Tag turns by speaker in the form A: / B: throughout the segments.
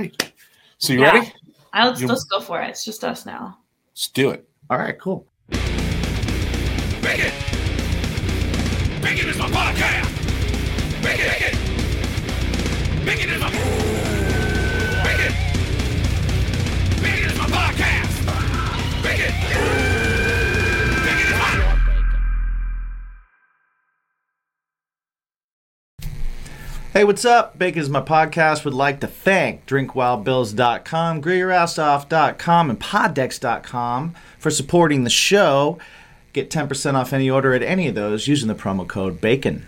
A: right. So you
B: Yeah.
A: ready?
B: I, let's,
A: You-
B: let's go for it. It's just us now.
A: Let's do it.
C: All right, cool.
D: Bacon! Bacon is my podcast! Bacon! Bacon! Bacon is my...
C: Hey, what's up? Bacon is my podcast. Would like to thank drinkwildbills.com, grillyourassoff.com, and poddex.com for supporting the show. Get 10% off any order at any of those using the promo code BACON.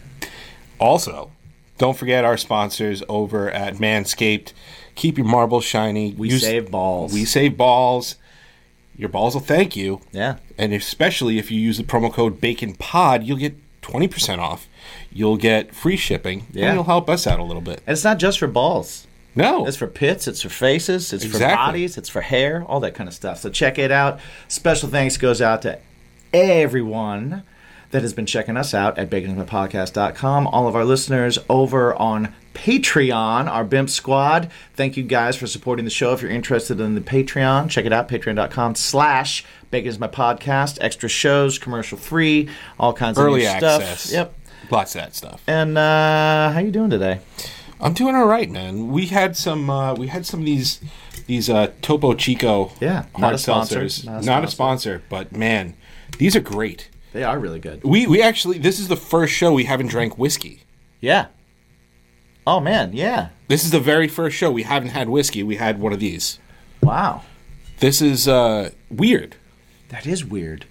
A: Also, don't forget our sponsors over at Manscaped. Keep your marbles shiny.
C: We
A: Use-
C: save balls.
A: We save balls. Your balls will thank you.
C: Yeah.
A: And especially if you use the promo code BACONPOD, you'll get 20% off. You'll get free shipping.
C: Yeah.
A: And you'll help us out a little bit.
C: And it's not just for balls.
A: No.
C: It's for pits, it's for faces, it's for bodies, it's for hair, all that kind of stuff. So check it out. Special thanks goes out to everyone that has been checking us out at baconspodcast.com. All of our listeners over on Patreon, our BIMP squad. Thank you guys for supporting the show. If you're interested in the Patreon, check it out, patreon.com slash bacon is my podcast. Extra shows, commercial free, all kinds of
A: Early
C: new stuff.
A: access.
C: Yep.
A: Lots of that stuff.
C: And uh, how you doing today?
A: I'm doing all right, man. We had some. Uh, we had some of these these uh, Topo Chico
C: Yeah, not
A: hard
C: a sponsor,
A: seltzers.
C: not a
A: Not a
C: sponsor.
A: sponsor, but man, these are great.
C: They are really good.
A: We we actually this is the first show we haven't drank whiskey.
C: Yeah. Oh man, yeah.
A: This is the very first show we haven't had whiskey. We had one of these.
C: Wow.
A: This is uh, weird.
C: That is weird.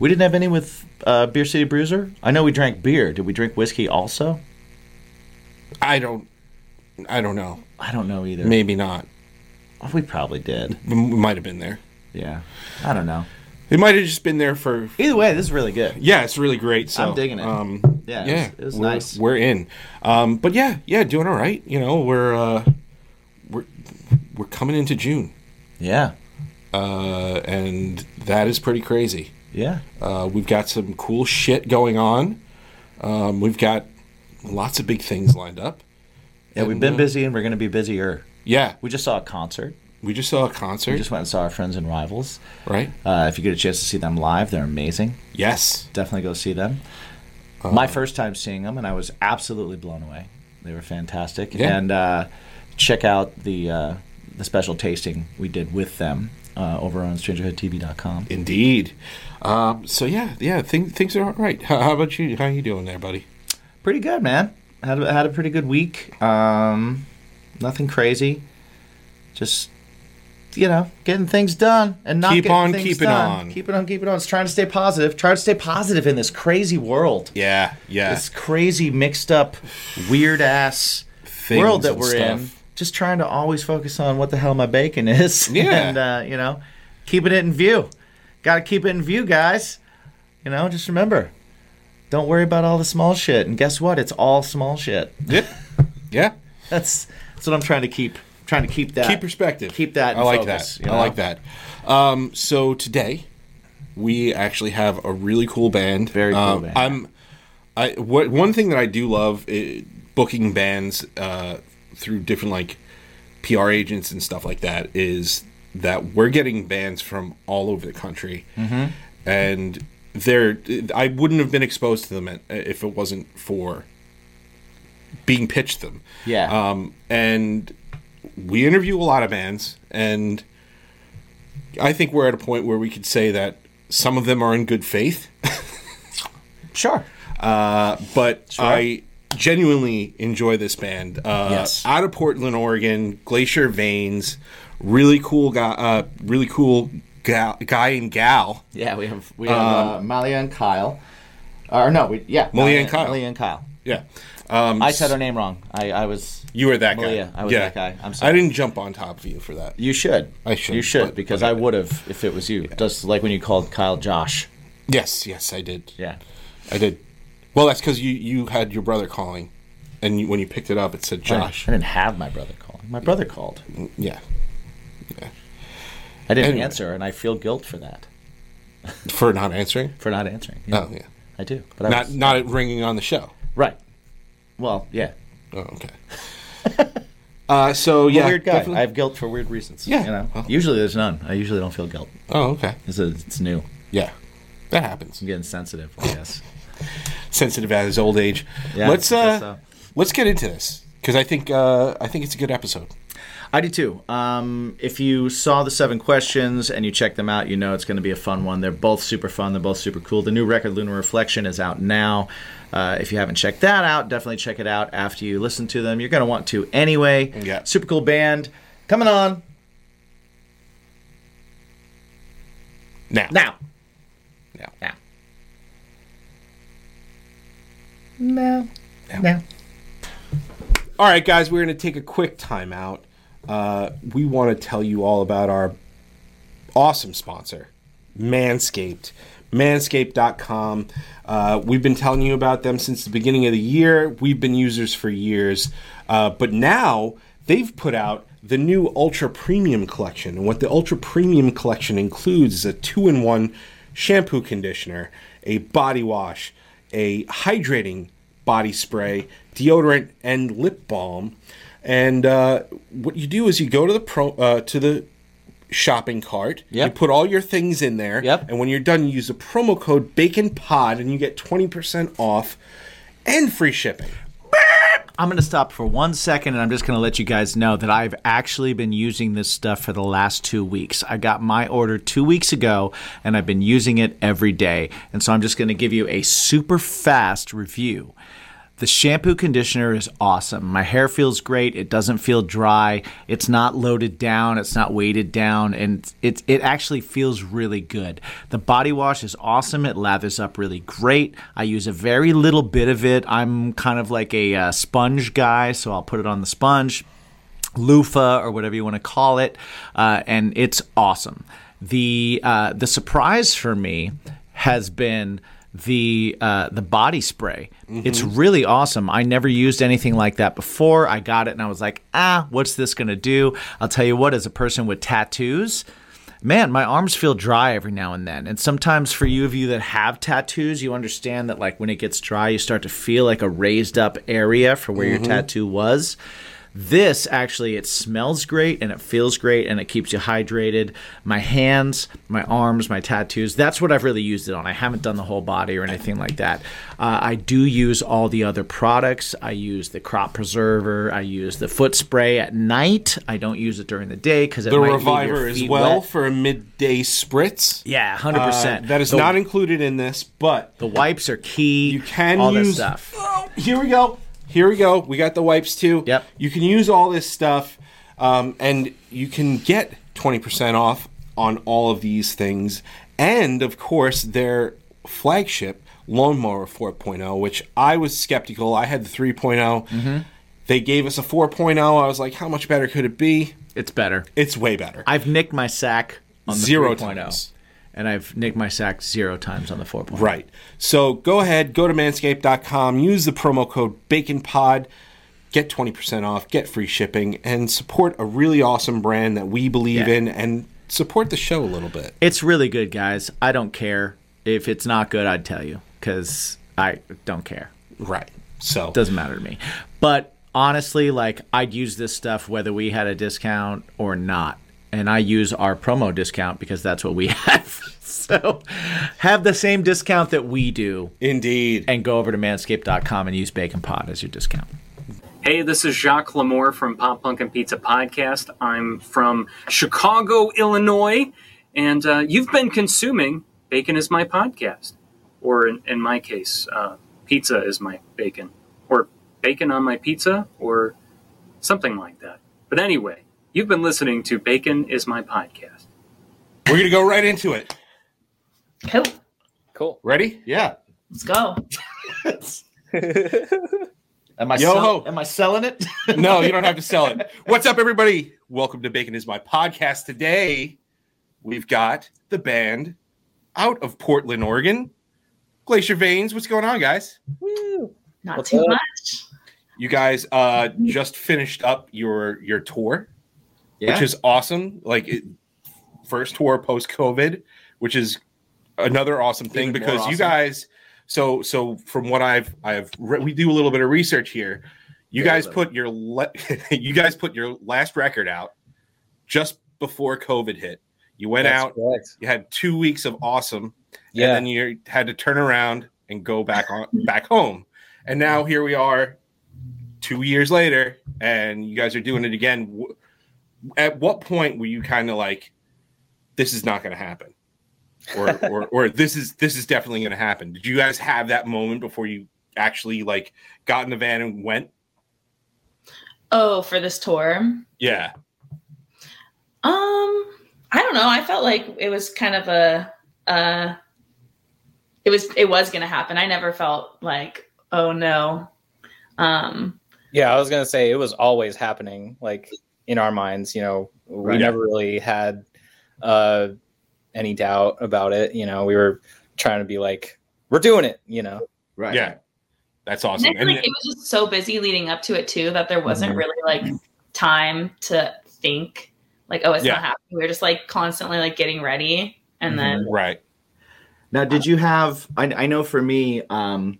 C: We didn't have any with uh, Beer City Bruiser. I know we drank beer. Did we drink whiskey also?
A: I don't. I don't know.
C: I don't know either.
A: Maybe not.
C: Oh, we probably did.
A: We might have been there.
C: Yeah. I don't know.
A: It might have just been there for.
C: Either way, this is really good.
A: Yeah, it's really great. So
C: I'm digging it.
A: Um,
C: Yeah, it
A: yeah,
C: was- it was
A: we're,
C: nice.
A: We're in. Um, but yeah, yeah, doing all right. You know, we're uh, we're we're coming into June,
C: Yeah.
A: uh, and that is pretty crazy.
C: Yeah.
A: Uh, we've got some cool shit going on. Um, we've got lots of big things lined up.
C: Yeah, we've been
A: uh,
C: busy and we're going to be busier.
A: Yeah,
C: We just saw a concert.
A: we just saw a concert,
C: We just went and saw our friends and rivals.
A: right?
C: Uh, if you get a chance to see them live, they're amazing.
A: Yes.
C: Definitely go see them.
A: Uh,
C: My first time seeing them, and I was absolutely blown away. They were fantastic.
A: Yeah.
C: And uh, check out the uh, the special tasting we did with them uh, over on StrangerhoodTV.com.
A: Indeed. Um, so yeah, yeah, thing, things are all right. How, how about you? How you doing there, buddy?
C: Pretty good, man. Had a, had a pretty good week. Um, nothing crazy. Just you know, getting things done and not
A: Keep
C: getting
A: on keeping
C: done.
A: on.
C: Keep it on, keep it on. It's trying to stay positive. Trying to stay positive in this crazy world.
A: Yeah, yeah.
C: This crazy, mixed up, weird ass world that we're in. Just trying to always focus on what the hell my bacon is.
A: Yeah.
C: and uh, you know, keeping it in view. Got to keep it in view, guys. You know, just remember, don't worry about all the small shit. And guess what? It's all small shit.
A: Yep. Yeah.
C: That's that's what I'm trying to keep. Trying to keep that.
A: Keep perspective.
C: Keep that. In
A: I like
C: focus,
A: that.
C: you
A: I like that. Um, so today we actually have a really cool band.
C: Very cool
A: Um,
C: band.
A: I'm. I what one thing that I do love is booking bands uh, through different like PR agents and stuff like that is that we're getting bands from all over the country,
C: Mm-hmm.
A: and they're I wouldn't have been exposed to them if it wasn't for being pitched them.
C: Yeah.
A: Um, and we interview a lot of bands, and I think we're at a point where we could say that some of them are in good faith,
C: sure.
A: uh, but I genuinely enjoy this band. Uh,
C: Yes.
A: Out of Portland, Oregon, Glacier Veins, really cool guy, uh, really cool gal, guy and gal.
C: Yeah, we have we have uh, Malia and Kyle. Or no, we yeah.
A: Malia and Kyle.
C: Malia and Kyle.
A: Yeah. Um,
C: I said her name wrong. I, I was.
A: you were that guy.
C: Malia, I was
A: yeah.
C: that guy. I'm sorry.
A: I didn't jump on top of you for that.
C: You should.
A: I should,
C: You should
A: but-
C: because
A: but I
C: I would have if it was you. Just like when you called Kyle Josh.
A: Yes, yes, I did.
C: Yeah.
A: I did. Well, that's because you you had your brother calling, and you, when you picked it up, it said Josh.
C: I didn't have my brother calling. My brother called.
A: Yeah, yeah.
C: I didn't
A: Anyway.
C: answer, and I feel guilt for that
A: for not answering.
C: for not answering. Yeah,
A: Oh yeah,
C: I do. But I
A: not
C: was-
A: not ringing on the show.
C: right. Well, yeah.
A: Oh okay. Uh, so yeah,
C: weird guy.
A: definitely-
C: I have guilt for weird reasons.
A: Yeah.
C: You know?
A: Well.
C: Usually there's none. I usually don't feel guilt.
A: oh, okay.
C: It's, a, it's new.
A: Yeah, that happens.
C: I'm getting sensitive, I guess.
A: Sensitive at his old age.
C: Yeah,
A: let's uh,
C: so.
A: let's get into this because I think uh, I think it's a good episode.
C: I do too. Um, if you saw the seven questions and you check them out, you know it's going to be a fun one. They're both super fun. They're both super cool. The new record, Lunar Reflection, is out now. Uh, if you haven't checked that out, definitely check it out after you listen to them. You're going to want to anyway.
A: Yeah.
C: Super cool band. Coming on
A: Now,
C: now.
A: now,
C: Now. Now. Now.
A: All right, guys, we're going to take a quick timeout. Uh, we want to tell you all about our awesome sponsor, Manscaped. Manscaped.com. Uh, we've been telling you about them since the beginning of the year. We've been users for years. Uh, but now they've put out the new Ultra Premium Collection. And what the Ultra Premium Collection includes is a two in one shampoo conditioner, a body wash, a hydrating body spray, deodorant, and lip balm. And uh, what you do is you go to the pro uh, to the shopping cart.
C: Yep.
A: You put all your things in there.
C: Yep.
A: And when you're done, you use the promo code Bacon Pod, and you get twenty percent off and free shipping.
C: I'm going to stop for one second and I'm just going to let you guys know that I've actually been using this stuff for the last two weeks. I got my order two weeks ago and I've been using it every day. And so I'm just going to give you a super fast review. The shampoo conditioner is awesome. My hair feels great. It doesn't feel dry. It's not loaded down. It's not weighted down, and it it actually feels really good. The body wash is awesome. It lathers up really great. I use a very little bit of it. I'm kind of like a uh, sponge guy, so I'll put it on the sponge loofah or whatever you want to call it, uh, and it's awesome. The uh, the surprise for me has been the uh, the body spray. It's really awesome. I never used anything like that before. I got it and I was like, ah, what's this gonna do? I'll tell you what, as a person with tattoos. Man, my arms feel dry every now and then. And sometimes for you of you that have tattoos, you understand that like when it gets dry, you start to feel like a raised up area for where your tattoo was. This actually it smells great and it feels great and it keeps you hydrated. My hands, my arms, my tattoos, that's what I've really used it on. I haven't done the whole body or anything like that. Uh, I do use all the other products. I use the crop preserver, I use the foot spray at night. I don't use it during the day it
A: The
C: might leave your
A: Reviver as well
C: wet.
A: for a midday spritz.
C: Yeah, 100%.
A: Uh, that is
C: The-
A: not included in this, but
C: the wipes are key.
A: You can
C: all
A: use-
C: stuff.
A: Oh, here we go. Here we go. We got the wipes too.
C: Yep.
A: You can use all this stuff, um, and you can get twenty percent off on all of these things, and of course their flagship lawnmower 4.0, which I was skeptical. I had the 3 They gave us a 4.0. I was like, how much better could it be?
C: It's better.
A: It's way better.
C: I've nicked my sack on the
A: Zero
C: 3.0,
A: times.
C: And I've nicked my sack zero times on the 4.0.
A: Right. So go ahead, go to manscaped.com, use the promo code BACONPOD, get 20% off, get free shipping, and support a really awesome brand that we believe
C: Yeah.
A: in and support the show a little bit.
C: It's really good, guys. I don't care if it's not good. I'd tell you because I don't care.
A: Right. So it
C: Doesn't matter to me. But honestly, like I'd use this stuff whether we had a discount or not. And I use our promo discount because that's what we have. so have the same discount that we do
A: indeed.
C: and go over to manscaped.com and use Bacon Pod as your discount.
E: Hey, this is Jacques Lamour from Pop Punk and Pizza Podcast. I'm from Chicago, Illinois, and uh, you've been consuming Bacon is My Podcast. Or in, in my case, uh, Pizza is My Bacon. Or Bacon on My Pizza, or something like that. But anyway, you've been listening to Bacon is My Podcast.
A: We're going to go right into it.
B: Cool.
E: Cool.
A: Ready?
C: Yeah.
B: Let's go.
C: Am I,
A: Yo
C: sell-
A: ho.
C: am I selling it?
A: No, you don't have to sell it. What's up, everybody? Welcome to Bacon is My Podcast. Today, we've got the band out of Portland, Oregon, Glacier Veins. What's going on, guys?
B: Not
F: What's
B: too
F: up?
B: much.
A: You guys uh, just finished up your your tour,
C: yeah.
A: which is awesome. Like it, first tour post COVID, which is another awesome thing
C: Even
A: because you guys. So so from what I've I've re- we do a little bit of research here. You
C: Yeah,
A: guys put your le- you guys put your last record out just before COVID hit. You went
F: That's
A: out.
F: correct.
A: You had two weeks of awesome,
F: Yeah.
A: and then you had to turn around and go back on back home. And now here we are, two years later, and you guys are doing it again. W- At what point were you kind of like, "This is not going to happen," or, or or this is this is definitely going to happen? Did you guys have that moment before you actually like got in the van and went?
B: Oh, for this tour.
A: Yeah,
B: Um, I don't know. I felt like it was kind of a uh it was it was gonna happen. I never felt like, oh no. Um
F: Yeah, I was gonna say it was always happening, like in our minds. You know, we
C: Right.
F: never really had uh, any doubt about it. You know, we were trying to be like, we're doing it. You know,
C: Right.
A: yeah, that's
B: and I
A: awesome.
B: feel
A: And
B: like it was just so busy leading up to it too that there wasn't
F: Mhm.
B: really like time to think like, oh, it's
A: Yeah.
B: not happening. We were just like constantly like getting ready and then
A: right,
C: Now, did you have? I, I know for me, um,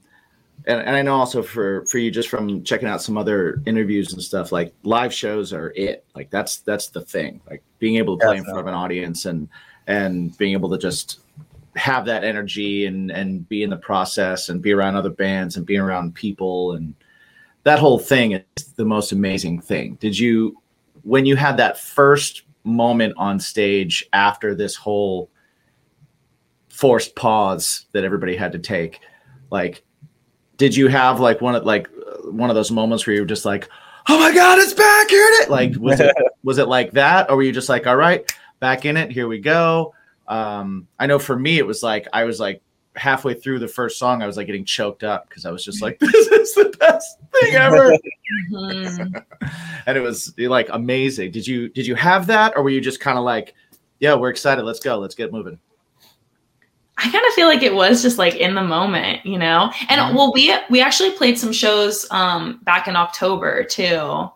C: and, and I know also for for you, just from checking out some other interviews and stuff. Like live shows are it. Like that's that's the thing. Like being able to play in front of an audience and and being able to just have that energy and and be in the process and be around other bands and be around people and that whole thing is the most amazing thing. Did you when you had that first moment on stage after this whole forced pause that everybody had to take like did you have like one of like one of those moments where you were just like oh my god it's back here it? Is?" like was it was it like that? Or were you just like all right back in it here we go. Um i know for me it was like i was like halfway through the first song i was like getting choked up because i was just like this is the best thing ever.
B: Mhm.
C: and it was like amazing. Did you did you have that? Or were you just kind of like yeah we're excited let's go let's get moving
B: I kind of feel like it was just like in the moment, you know. And
C: Mhm.
B: well, we we actually played some shows um back in October too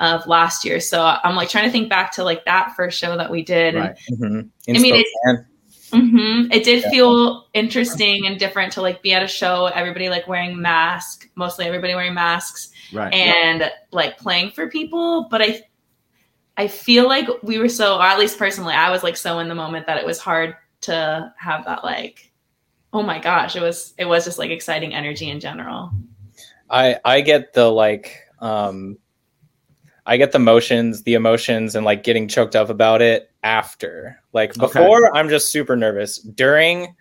B: of last year. So I'm like trying to think back to like that first show that we did.
C: Right.
F: in
B: I mean, it's-
F: Spokane.
B: hmm It did
F: Yeah.
B: feel interesting and different to like be at a show, everybody like wearing masks, mostly everybody wearing masks,
C: right
B: and like playing for people. But I, I feel like we were so, or at least personally, I was like so in the moment that it was hard to have that like, oh my gosh, it was it was just like exciting energy in general.
F: I I get the like um I get the motions, the emotions and like getting choked up about it after. Like
C: Okay.
F: before I'm just super nervous. During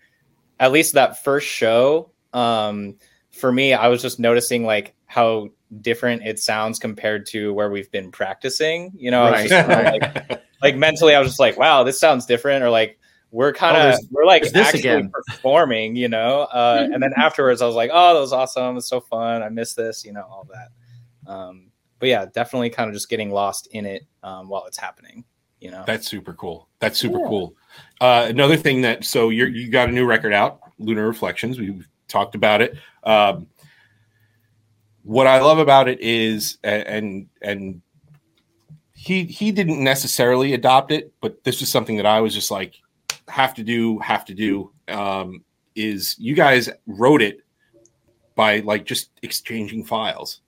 F: at least that first show, um for me I was just noticing like how different it sounds compared to where we've been practicing, you know, I was
C: Right.
F: just like like mentally I was just like, wow, this sounds different or like we're kind
C: Oh,
F: of
C: there's-
F: we're like
C: this
F: actually
C: again.
F: performing, you know. Uh, and then afterwards, I was like, "Oh, that was awesome! It's so fun! I miss this, you know, all that." Um, but yeah, definitely kind of just getting lost in it um, while it's happening, you know.
A: That's super cool. That's super
F: Yeah.
A: cool. Uh, another thing that so you you got a new record out, Lunar Reflections. We've talked about it. Um, what I love about it is, and and he he didn't necessarily adopt it, but this was something that I was just like have to do, have to do. Um, is you guys wrote it by like just exchanging files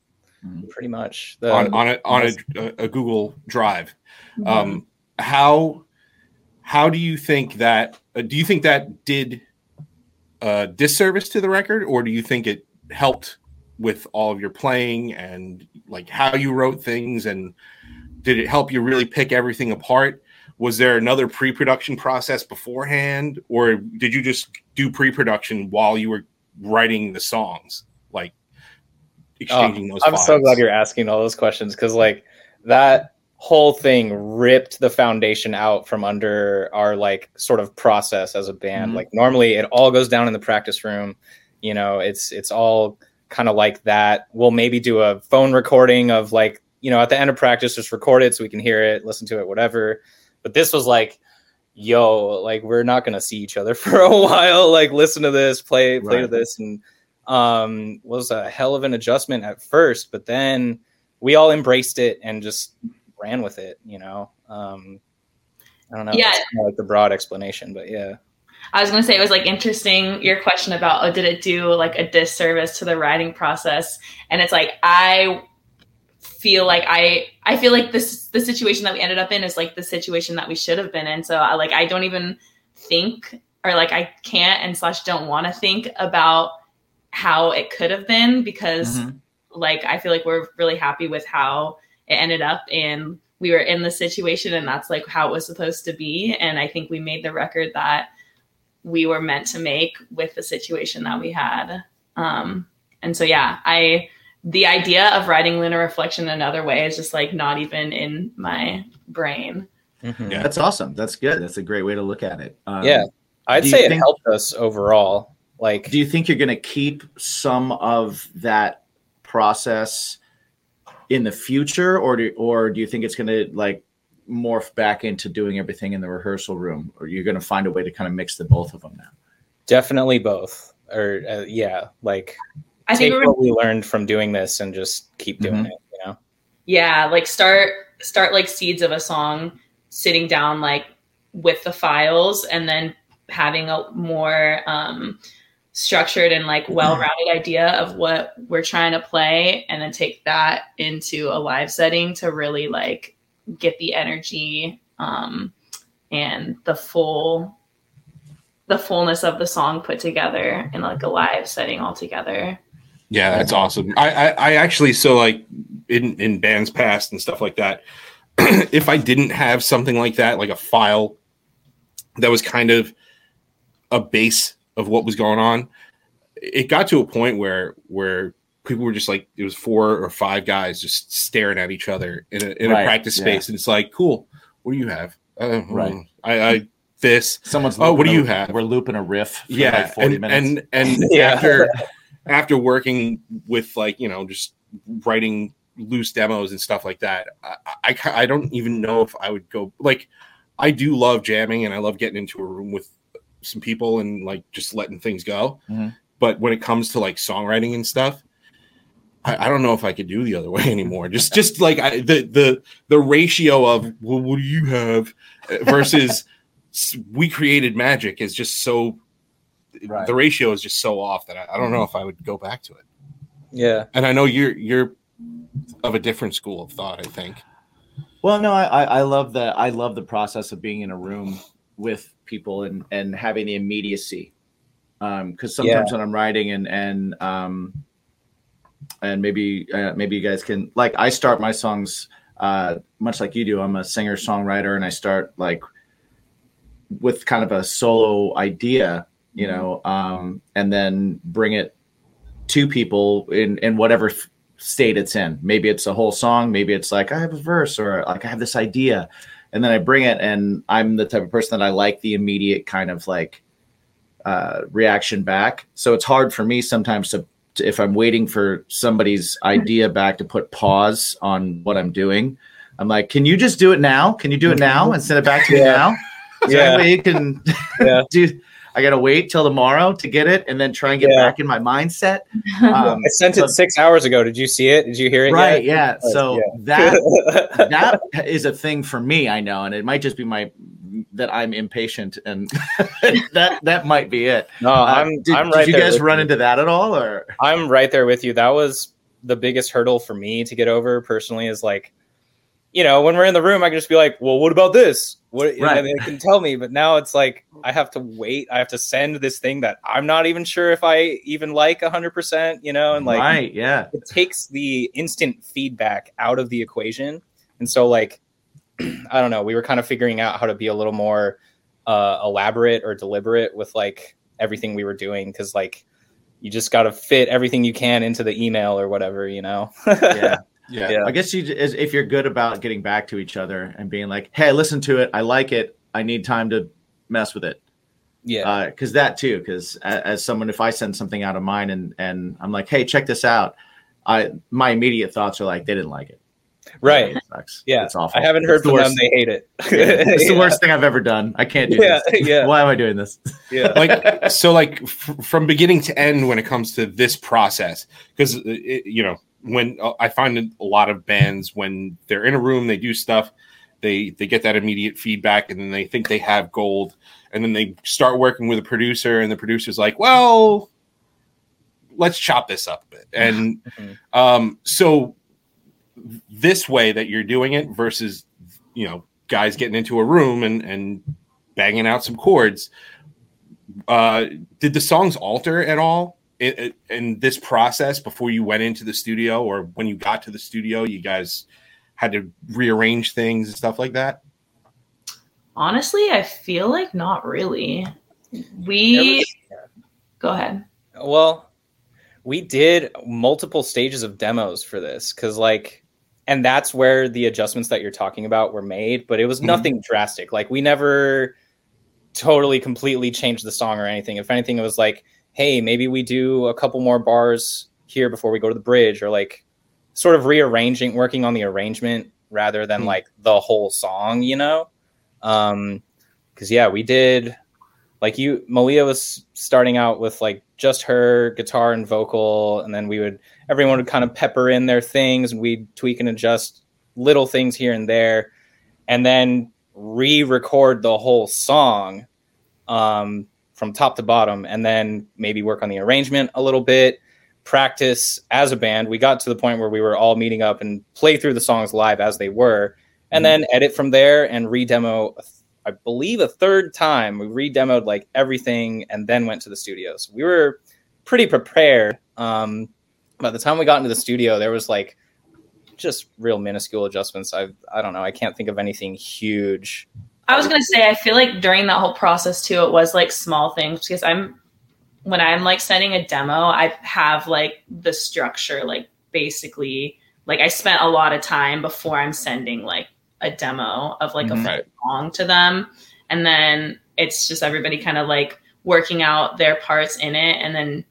F: pretty much the,
A: on on a on a, a Google Drive. Um, how how do you think that? Uh, do you think that did uh, disservice to the record, or do you think it helped with all of your playing and like how you wrote things? And did it help you really pick everything apart? Was there another pre-production process beforehand, or did you just do pre-production while you were writing the songs, like exchanging those?
F: Oh, I'm
A: files?
F: so glad you're asking all those questions because like that whole thing ripped the foundation out from under our like sort of process as a band.
C: Mhm.
F: Like normally it all goes down in the practice room. You know, it's it's all kind of like that. We'll maybe do a phone recording of like, you know, at the end of practice, just record it so we can hear it, listen to it, whatever. But this was like, yo, like we're not gonna see each other for a while. Like listen to this, play, play to this, and um was a hell of an adjustment at first, but then we all embraced it and just ran with it, you know. Um I don't know.
B: Yeah.
F: Kinda like the broad explanation, but yeah.
B: I was gonna say it was like interesting your question about oh did it do like a disservice to the writing process? And it's like I feel like I I feel like this the situation that we ended up in is like the situation that we should have been in. So I like I don't even think or like I can't and slash don't want to think about how it could have been because
C: Mhm.
B: like I feel like we're really happy with how it ended up and we were in the situation and that's like how it was supposed to be and I think we made the record that we were meant to make with the situation that we had. Um and so yeah, I the idea of writing lunar reflection another way is just like not even in my brain.
F: Mhm.
A: Yeah.
C: That's awesome. That's good. That's a great way to look at it. Um,
F: Yeah. I'd
C: do you
F: say it
C: think-
F: helped us overall. Like,
C: Do you think you're going to keep some of that process in the future, or do, or do you think it's going to like morph back into doing everything in the rehearsal room, or you're going to find a way to kind of mix the both of them now?
F: definitely both. Or uh, yeah, like
B: I
F: take
B: think we're
F: what we learned from doing this and just keep doing
C: Mhm.
F: it. You know.
B: yeah like start start like seeds of a song sitting down like with the files and then having a more um structured and like well-rounded idea of what we're trying to play and then take that into a live setting to really like get the energy um and the full the fullness of the song put together in like a live setting all together
A: Yeah, that's awesome. I, I, I actually so like in in bands past and stuff like that. if I didn't have something like that, like a file that was kind of a base of what was going on, it got to a point where where people were just like it was four or five guys just staring at each other in a in
C: Right,
A: a practice
C: yeah.
A: space, and it's like, cool. What do you have? Uh,
C: Right.
A: I, I this
C: Someone's
A: Oh, what do you
C: a-
A: have?
C: We're looping a riff. For
A: yeah
C: like 40
A: and,
C: minutes.
A: and and
F: Yeah.
A: after after working with like you know just writing loose demos and stuff like that I, I I don't even know if i would go like i do love jamming and i love getting into a room with some people and like just letting things go
C: Mhm.
A: but when it comes to like songwriting and stuff I, I don't know if I could do the other way anymore. Just, just like I, the the the ratio of well, what do you have versus we created magic is just so
C: Right.
A: the ratio is just so off that I, I don't know if I would go back to it.
F: Yeah.
A: And I know you're you're of a different school of thought. I think.
C: Well, no, I, I love the I love the process of being in a room with people and and having the immediacy. Um, because sometimes when I'm writing and and um, and maybe uh, maybe you guys can like I start my songs uh much like you do. I'm a singer songwriter and I start like with kind of a solo idea, you know, um, and then bring it to people in in whatever f- state it's in. Maybe it's a whole song. Maybe it's like I have a verse or like I have this idea, and then I bring it. And I'm the type of person that I like the immediate kind of like uh, reaction back. So it's hard for me sometimes to, to if I'm waiting for somebody's idea back to put pause on what I'm doing. I'm like, can you just do it now? Can you do it now and send it back to me
F: Yeah.
C: now? There
F: Yeah.
C: you can
F: Yeah.
C: do? I gotta wait till tomorrow to get it, and then try and get
F: Yeah.
C: back in my mindset. Um,
F: I sent it six hours ago. Did you see it? Did you hear it?
C: right?
F: yet?
C: Yeah. So
F: Yeah.
C: that that is a thing for me. I know, and it might just be my that I'm impatient, and that that might be it.
F: no,
C: Uh,
F: I'm.
C: did,
F: I'm
C: did
F: right
C: you
F: there
C: guys run
F: you.
C: into that at all, or
F: I'm right there with you. That was the biggest hurdle for me to get over personally. Is like, you know, when we're in the room, I can just be like, "Well, what about this?" What
C: Right.
F: they can tell me, but now it's like I have to wait. I have to send this thing that I'm not even sure if I even like 100. percent You know, and like
C: right? Yeah.
F: it takes the instant feedback out of the equation. And so, like, I don't know, we were kind of figuring out how to be a little more uh, elaborate or deliberate with like everything we were doing because, like, you just got to fit everything you can into the email or whatever, you know?
C: Yeah.
A: Yeah.
F: Yeah.
C: I guess you if you're good about getting back to each other and being like, "Hey, listen to it. I like it. I need time to mess with it."
F: yeah.
C: Uh, because that too because as, someone if i send something out of mine and and i'm like hey check this out i my immediate thoughts are like they didn't like it
F: right.
C: It sucks.
F: Yeah.
C: it's awful
F: I haven't
C: It's
F: heard
C: the
F: from them. They hate it.
C: Yeah, it's the
F: Yeah.
C: worst thing i've ever done i can't do
F: Yeah.
C: this
F: Yeah.
C: why am i doing this
F: Yeah.
A: like so like f- from beginning to end when it comes to this process because uh, you know when uh, i find a lot of bands when they're in a room they do stuff they they get that immediate feedback and then they think they have gold and then they start working with a producer and the producer's like well let's chop this up a bit and
F: Mhm.
A: um so this way that you're doing it versus you know guys getting into a room and and banging out some chords. Uh, did the songs alter at all in, in this process before you went into the studio, or when you got to the studio, you guys had to rearrange things and stuff like that?
B: Honestly, I feel like not really. We go ahead.
F: Well, we did multiple stages of demos for this because, like, and that's where the adjustments that you're talking about were made, but it was
A: Mhm.
F: nothing drastic. Like, we never totally completely changed the song or anything. If anything, it was like, hey, maybe we do a couple more bars here before we go to the bridge, or like sort of rearranging, working on the arrangement rather than
A: Mhm.
F: like the whole song, you know? Um, because yeah, we did like you Malia was starting out with like just her guitar and vocal, and then we would everyone would kind of pepper in their things and we'd tweak and adjust little things here and there, and then re-record the whole song um, from top to bottom, and then maybe work on the arrangement a little bit. Practice as a band. We got to the point where we were all meeting up and play through the songs live as they were, and then edit from there and re-demo I believe a third time. We re-demoed like everything and then went to the studio. So we were pretty prepared. Um, by the time we got into the studio, there was like just real minuscule adjustments. I I don't know. I can't think of anything huge.
B: I was gonna say, I feel like during that whole process too, it was like small things because I'm when I'm like sending a demo, I have like the structure, like basically, like I spent a lot of time before I'm sending like a demo of like a
C: Mhm.
A: Right.
B: song to them, and then it's just everybody kind of like working out their parts in it, and then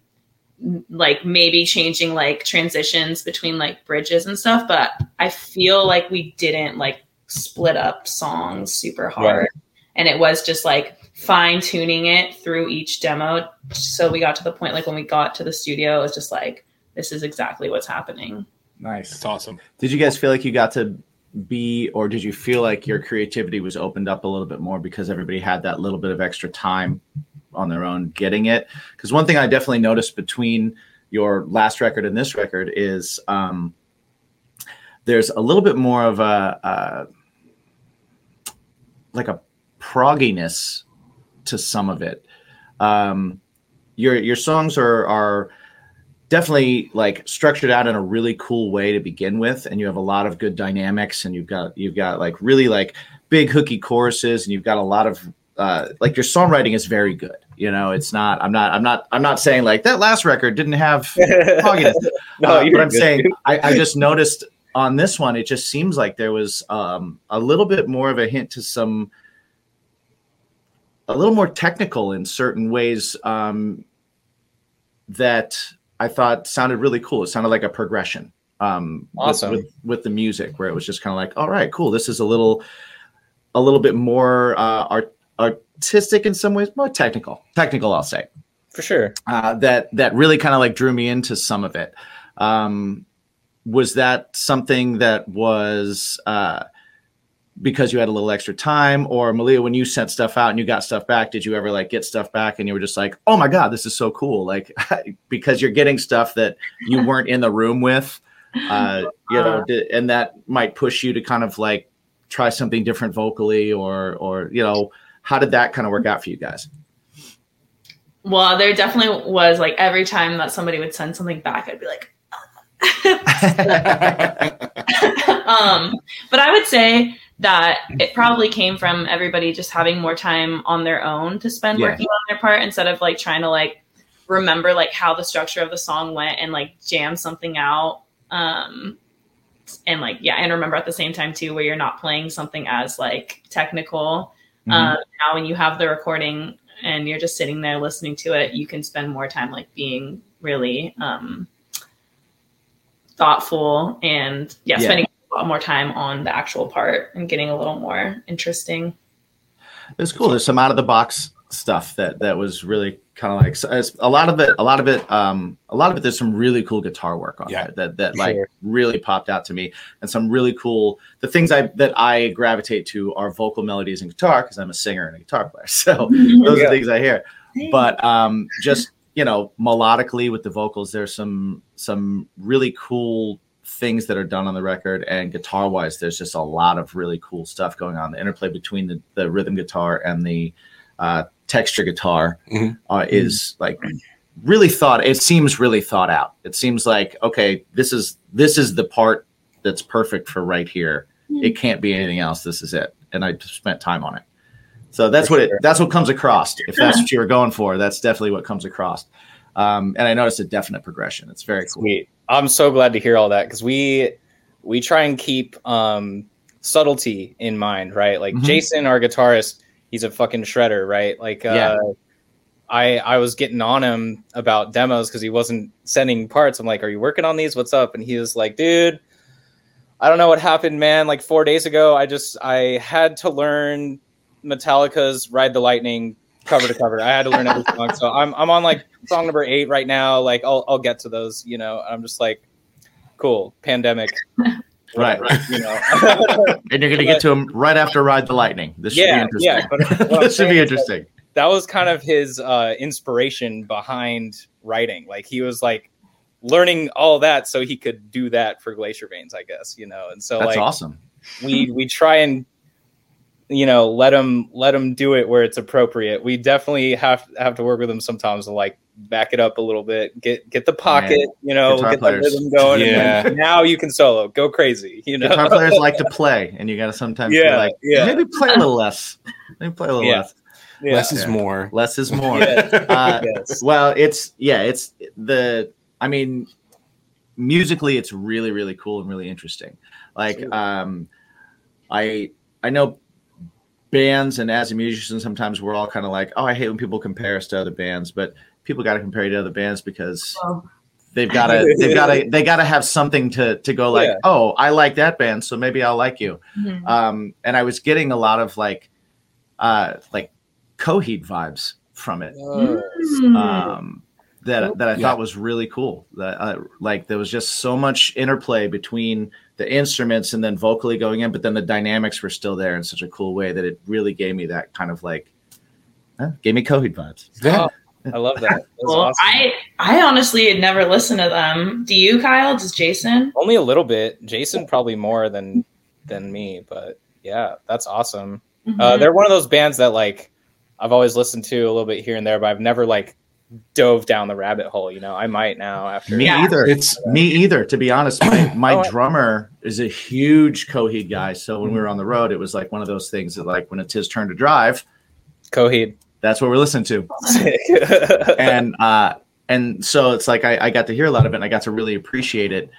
B: like maybe changing like transitions between like bridges and stuff. But I feel like we didn't like split up songs super hard and it was just like fine tuning it through each demo so we got to the point like when we got to the studio it was just like this is exactly what's happening
C: Nice.
A: It's awesome.
C: Did you guys feel like you got to be, or did you feel like your creativity was opened up a little bit more because everybody had that little bit of extra time on their own getting it? Because one thing I definitely noticed between your last record and this record is um, there's a little bit more of a, uh like a progginess to some of it. Um, your your songs are are definitely like structured out in a really cool way to begin with and you have a lot of good dynamics and you've got you've got like really like big hooky choruses and you've got a lot of uh like your songwriting is very good you know it's not i'm not i'm not i'm not saying like that last record didn't have
F: No,
C: uh, but i'm
F: good,
C: saying. I, I just noticed on this one it just seems like there was um a little bit more of a hint to some a little more technical in certain ways um that I thought sounded really cool. It sounded like a progression. Um, with-
F: Awesome.
C: with, with the music, where it was just kind of like, all right, cool. This is a little, a little bit more uh, art, artistic in some ways, more technical. Technical, I'll say.
F: For sure.
C: Uh, that that really kind of like drew me into some of it. Um, was that something that was uh, because you had a little extra time, or Malia, when you sent stuff out and you got stuff back, did you ever like get stuff back and you were just like, oh my god, this is so cool, like because you're getting stuff that you weren't in the room with, uh, you know, and that might push you to kind of like try something different vocally, or or you know, how did that kind of work out for you guys?
B: well there definitely was like every time that somebody would send something back i'd be like um, but I would say that it probably came from everybody just having more time on their own to spend
C: Yeah.
B: working on their part instead of like trying to like remember like how the structure of the song went and like jam something out. Um, and like yeah, and remember at the same time too where you're not playing something as like technical.
C: Mhm.
B: Um, now when you have the recording and you're just sitting there listening to it, you can spend more time like being really um, thoughtful and yeah,
C: Yeah.
B: spending a lot more time on the actual part and getting a little more interesting.
C: It's cool. There's some out of the box stuff that that was really kind of like so it's- a lot of it. A lot of it. Um, a lot of it. There's some really cool guitar work on
A: Yeah.
C: there that that like
F: sure.
C: really popped out to me, and some really cool. The things I that I gravitate to are vocal melodies and guitar because I'm a singer and a guitar player. So those
F: Yeah.
C: are things I hear. But um, just you know, melodically with the vocals, there's some some really cool things that are done on the record, and guitar wise, there's just a lot of really cool stuff going on. The interplay between the, the rhythm guitar and the uh, texture guitar
A: Mhm.
C: uh, is like really thought. It seems really thought out. It seems like okay, this is this is the part that's perfect for right here. It can't be anything else. This is it, and I spent time on it. So that's
F: For
C: what it. That's what comes across. If that's what you were going for, that's definitely what comes across. Um, and I noticed a definite progression. It's very cool.
F: Sweet. I'm so glad to hear all that because we we try and keep um, subtlety in mind, right? Like
C: Mhm.
F: Jason, our guitarist, he's a fucking shredder, right? Like, uh,
C: Yeah.
F: I I was getting on him about demos because he wasn't sending parts. I'm like, "Are you working on these? What's up?" And he was like, "Dude, I don't know what happened, man. Like four days ago, I just I had to learn Metallica's Ride the Lightning cover to cover. I had to learn every song. So I'm I'm on like song number eight right now. Like I'll I'll get to those, you know. I'm just like, cool, pandemic.
C: Right.
F: You know.
C: And you're going to get to him right after Ride the Lightning. This should
F: Yeah,
C: be interesting.
F: yeah, but
C: this should be interesting.
F: that was kind of his uh inspiration behind writing. Like he was like learning all that so he could do that for Glacier Veins, I guess, you know. And so
C: That's
F: like
C: awesome.
F: we we try and you know let them let them do it where it's appropriate we definitely have have to work with them sometimes to like back it up a little bit get get the pocket you know
C: Guitar
F: get
C: players.
F: the rhythm going and
A: Yeah.
F: then now you can solo go crazy you know
C: Guitar players like to play, and you got to sometimes be
F: Yeah,
C: like,
F: yeah.
C: maybe play a little less. Maybe play a little
F: Yeah.
C: less.
F: yeah.
A: Less is
C: Yeah.
A: more.
C: Less is more.
F: Yeah.
C: Uh,
F: Yes.
C: well it's yeah it's the i mean musically it's really really cool and really interesting like
F: Sweet.
C: um i i know bands and as a musician sometimes we're all kind of like oh i hate when people compare us to other bands but people got to compare you to other bands because
B: Well,
C: they've got to they've got to they got to have something to to go like
F: Yeah.
C: oh i like that band so maybe i'll like you
B: mhm.
C: um and i was getting a lot of like uh like coheed vibes from it
B: Mm.
C: um, that that I
A: Yeah.
C: thought was really cool. That uh, like there was just so much interplay between the instruments and then vocally going in, but then the dynamics were still there in such a cool way that it really gave me that kind of like huh, gave me Coheed vibes.
A: Yeah.
F: i love that That's
B: Well,
F: awesome.
B: I I honestly had never listened to them. Do you, Kyle? Does Jason?
F: only a little bit jason probably more than than me but yeah that's awesome Uh,
B: Mhm.
F: they're one of those bands that like I've always listened to a little bit here and there, but I've never like dove down the rabbit hole. You know, I might now after.
C: Me
B: Yeah.
C: either.
A: It's
C: Me either. To be honest, my, my
F: Oh,
C: drummer is a huge Coheed guy. So when we were on the road, it was like one of those things that like when it's his turn to drive,
F: Coheed.
C: that's what we're listening to. And uh and so it's like I, I got to hear a lot of it and I got to really appreciate it.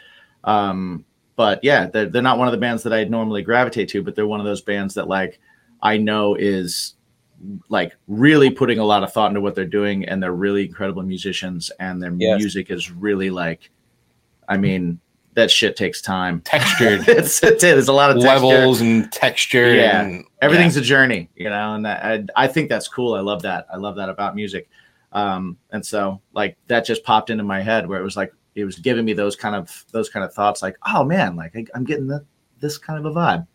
C: Um but yeah, they're they're not one of the bands that I'd normally gravitate to, but they're one of those bands that like I know is like really putting a lot of thought into what they're doing and they're really incredible musicians and their
F: Yes.
C: music is really like I mean that shit takes time.
A: textured
C: it's it is a lot of texture.
A: levels and texture.
C: Yeah.
A: And,
C: everything's a journey you know and that, I, I think that's cool i love that i love that about music um and so like that just popped into my head where it was like it was giving me those kind of those kind of thoughts like oh man like I, i'm getting the, this kind of a vibe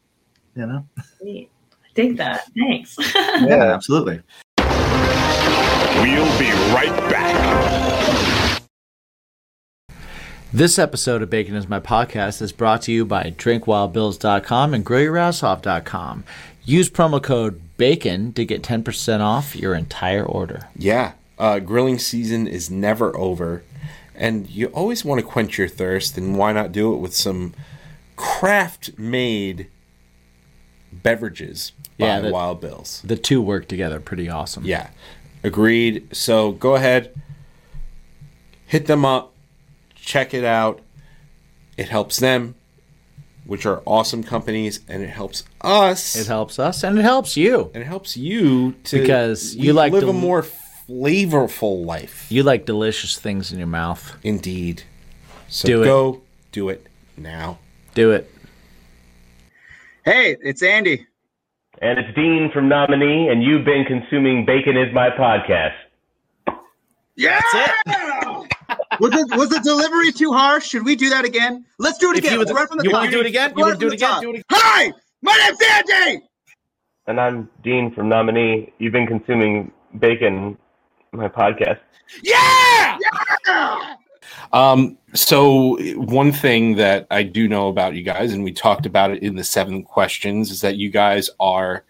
C: you know
B: Sweet. I dig that. Thanks.
C: yeah, absolutely
D: We'll be right back.
C: This episode of Bacon is My Podcast is brought to you by drinkwildbills.com and grillyourassoff.com. Use promo code BACON to get 10% off your entire order.
A: Yeah, uh, grilling season is never over, and you always want to quench your thirst. And why not do it with some craft-made beverages by
C: Yeah, that-
A: Wild Bills?
C: The two work together pretty awesome.
A: Yeah, agreed. So go ahead, hit them up, check it out. It helps them, which are awesome companies, and it helps us.
C: It helps us and it helps you.
A: and it helps you to
C: Because you like
A: live
C: to-
A: a more flavorful life.
C: You like delicious things in your mouth.
A: Indeed. So
C: Do it.
A: go do it now.
C: Do it.
G: Hey, it's Andy.
H: And it's Dean from Nominee, and you've been consuming Bacon is My Podcast.
G: Yeah. was it was the delivery too harsh? Should we do that again? Let's do it
C: If
G: again.
C: you would-
G: right
C: you wanna do it again? You wanna do
G: from
C: it again? Do it
G: Hi, my name's Andy.
H: And I'm Dean from Nominee. You've been consuming Bacon, my podcast.
G: Yeah. yeah!
A: Um, so one thing that I do know about you guys, and we talked about it in the seven questions, is that you guys are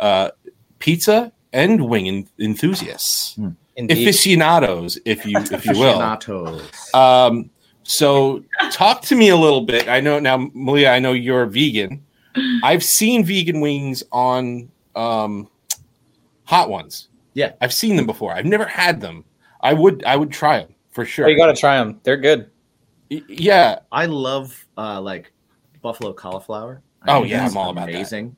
A: uh, pizza and wing en- enthusiasts,
F: Indeed.
A: aficionados, if you if you will.
C: Aficionados.
A: Um, so talk to me a little bit. I know now, Malia. I know you're vegan. I've seen vegan wings on um, hot ones.
C: Yeah.
A: I've seen them before. I've never had them. I would I would try them for sure.
F: Oh, you gotta try them. They're good.
A: Y- yeah.
C: I love uh, like buffalo cauliflower.
A: Oh, yeah, I'm all about that.
C: amazing.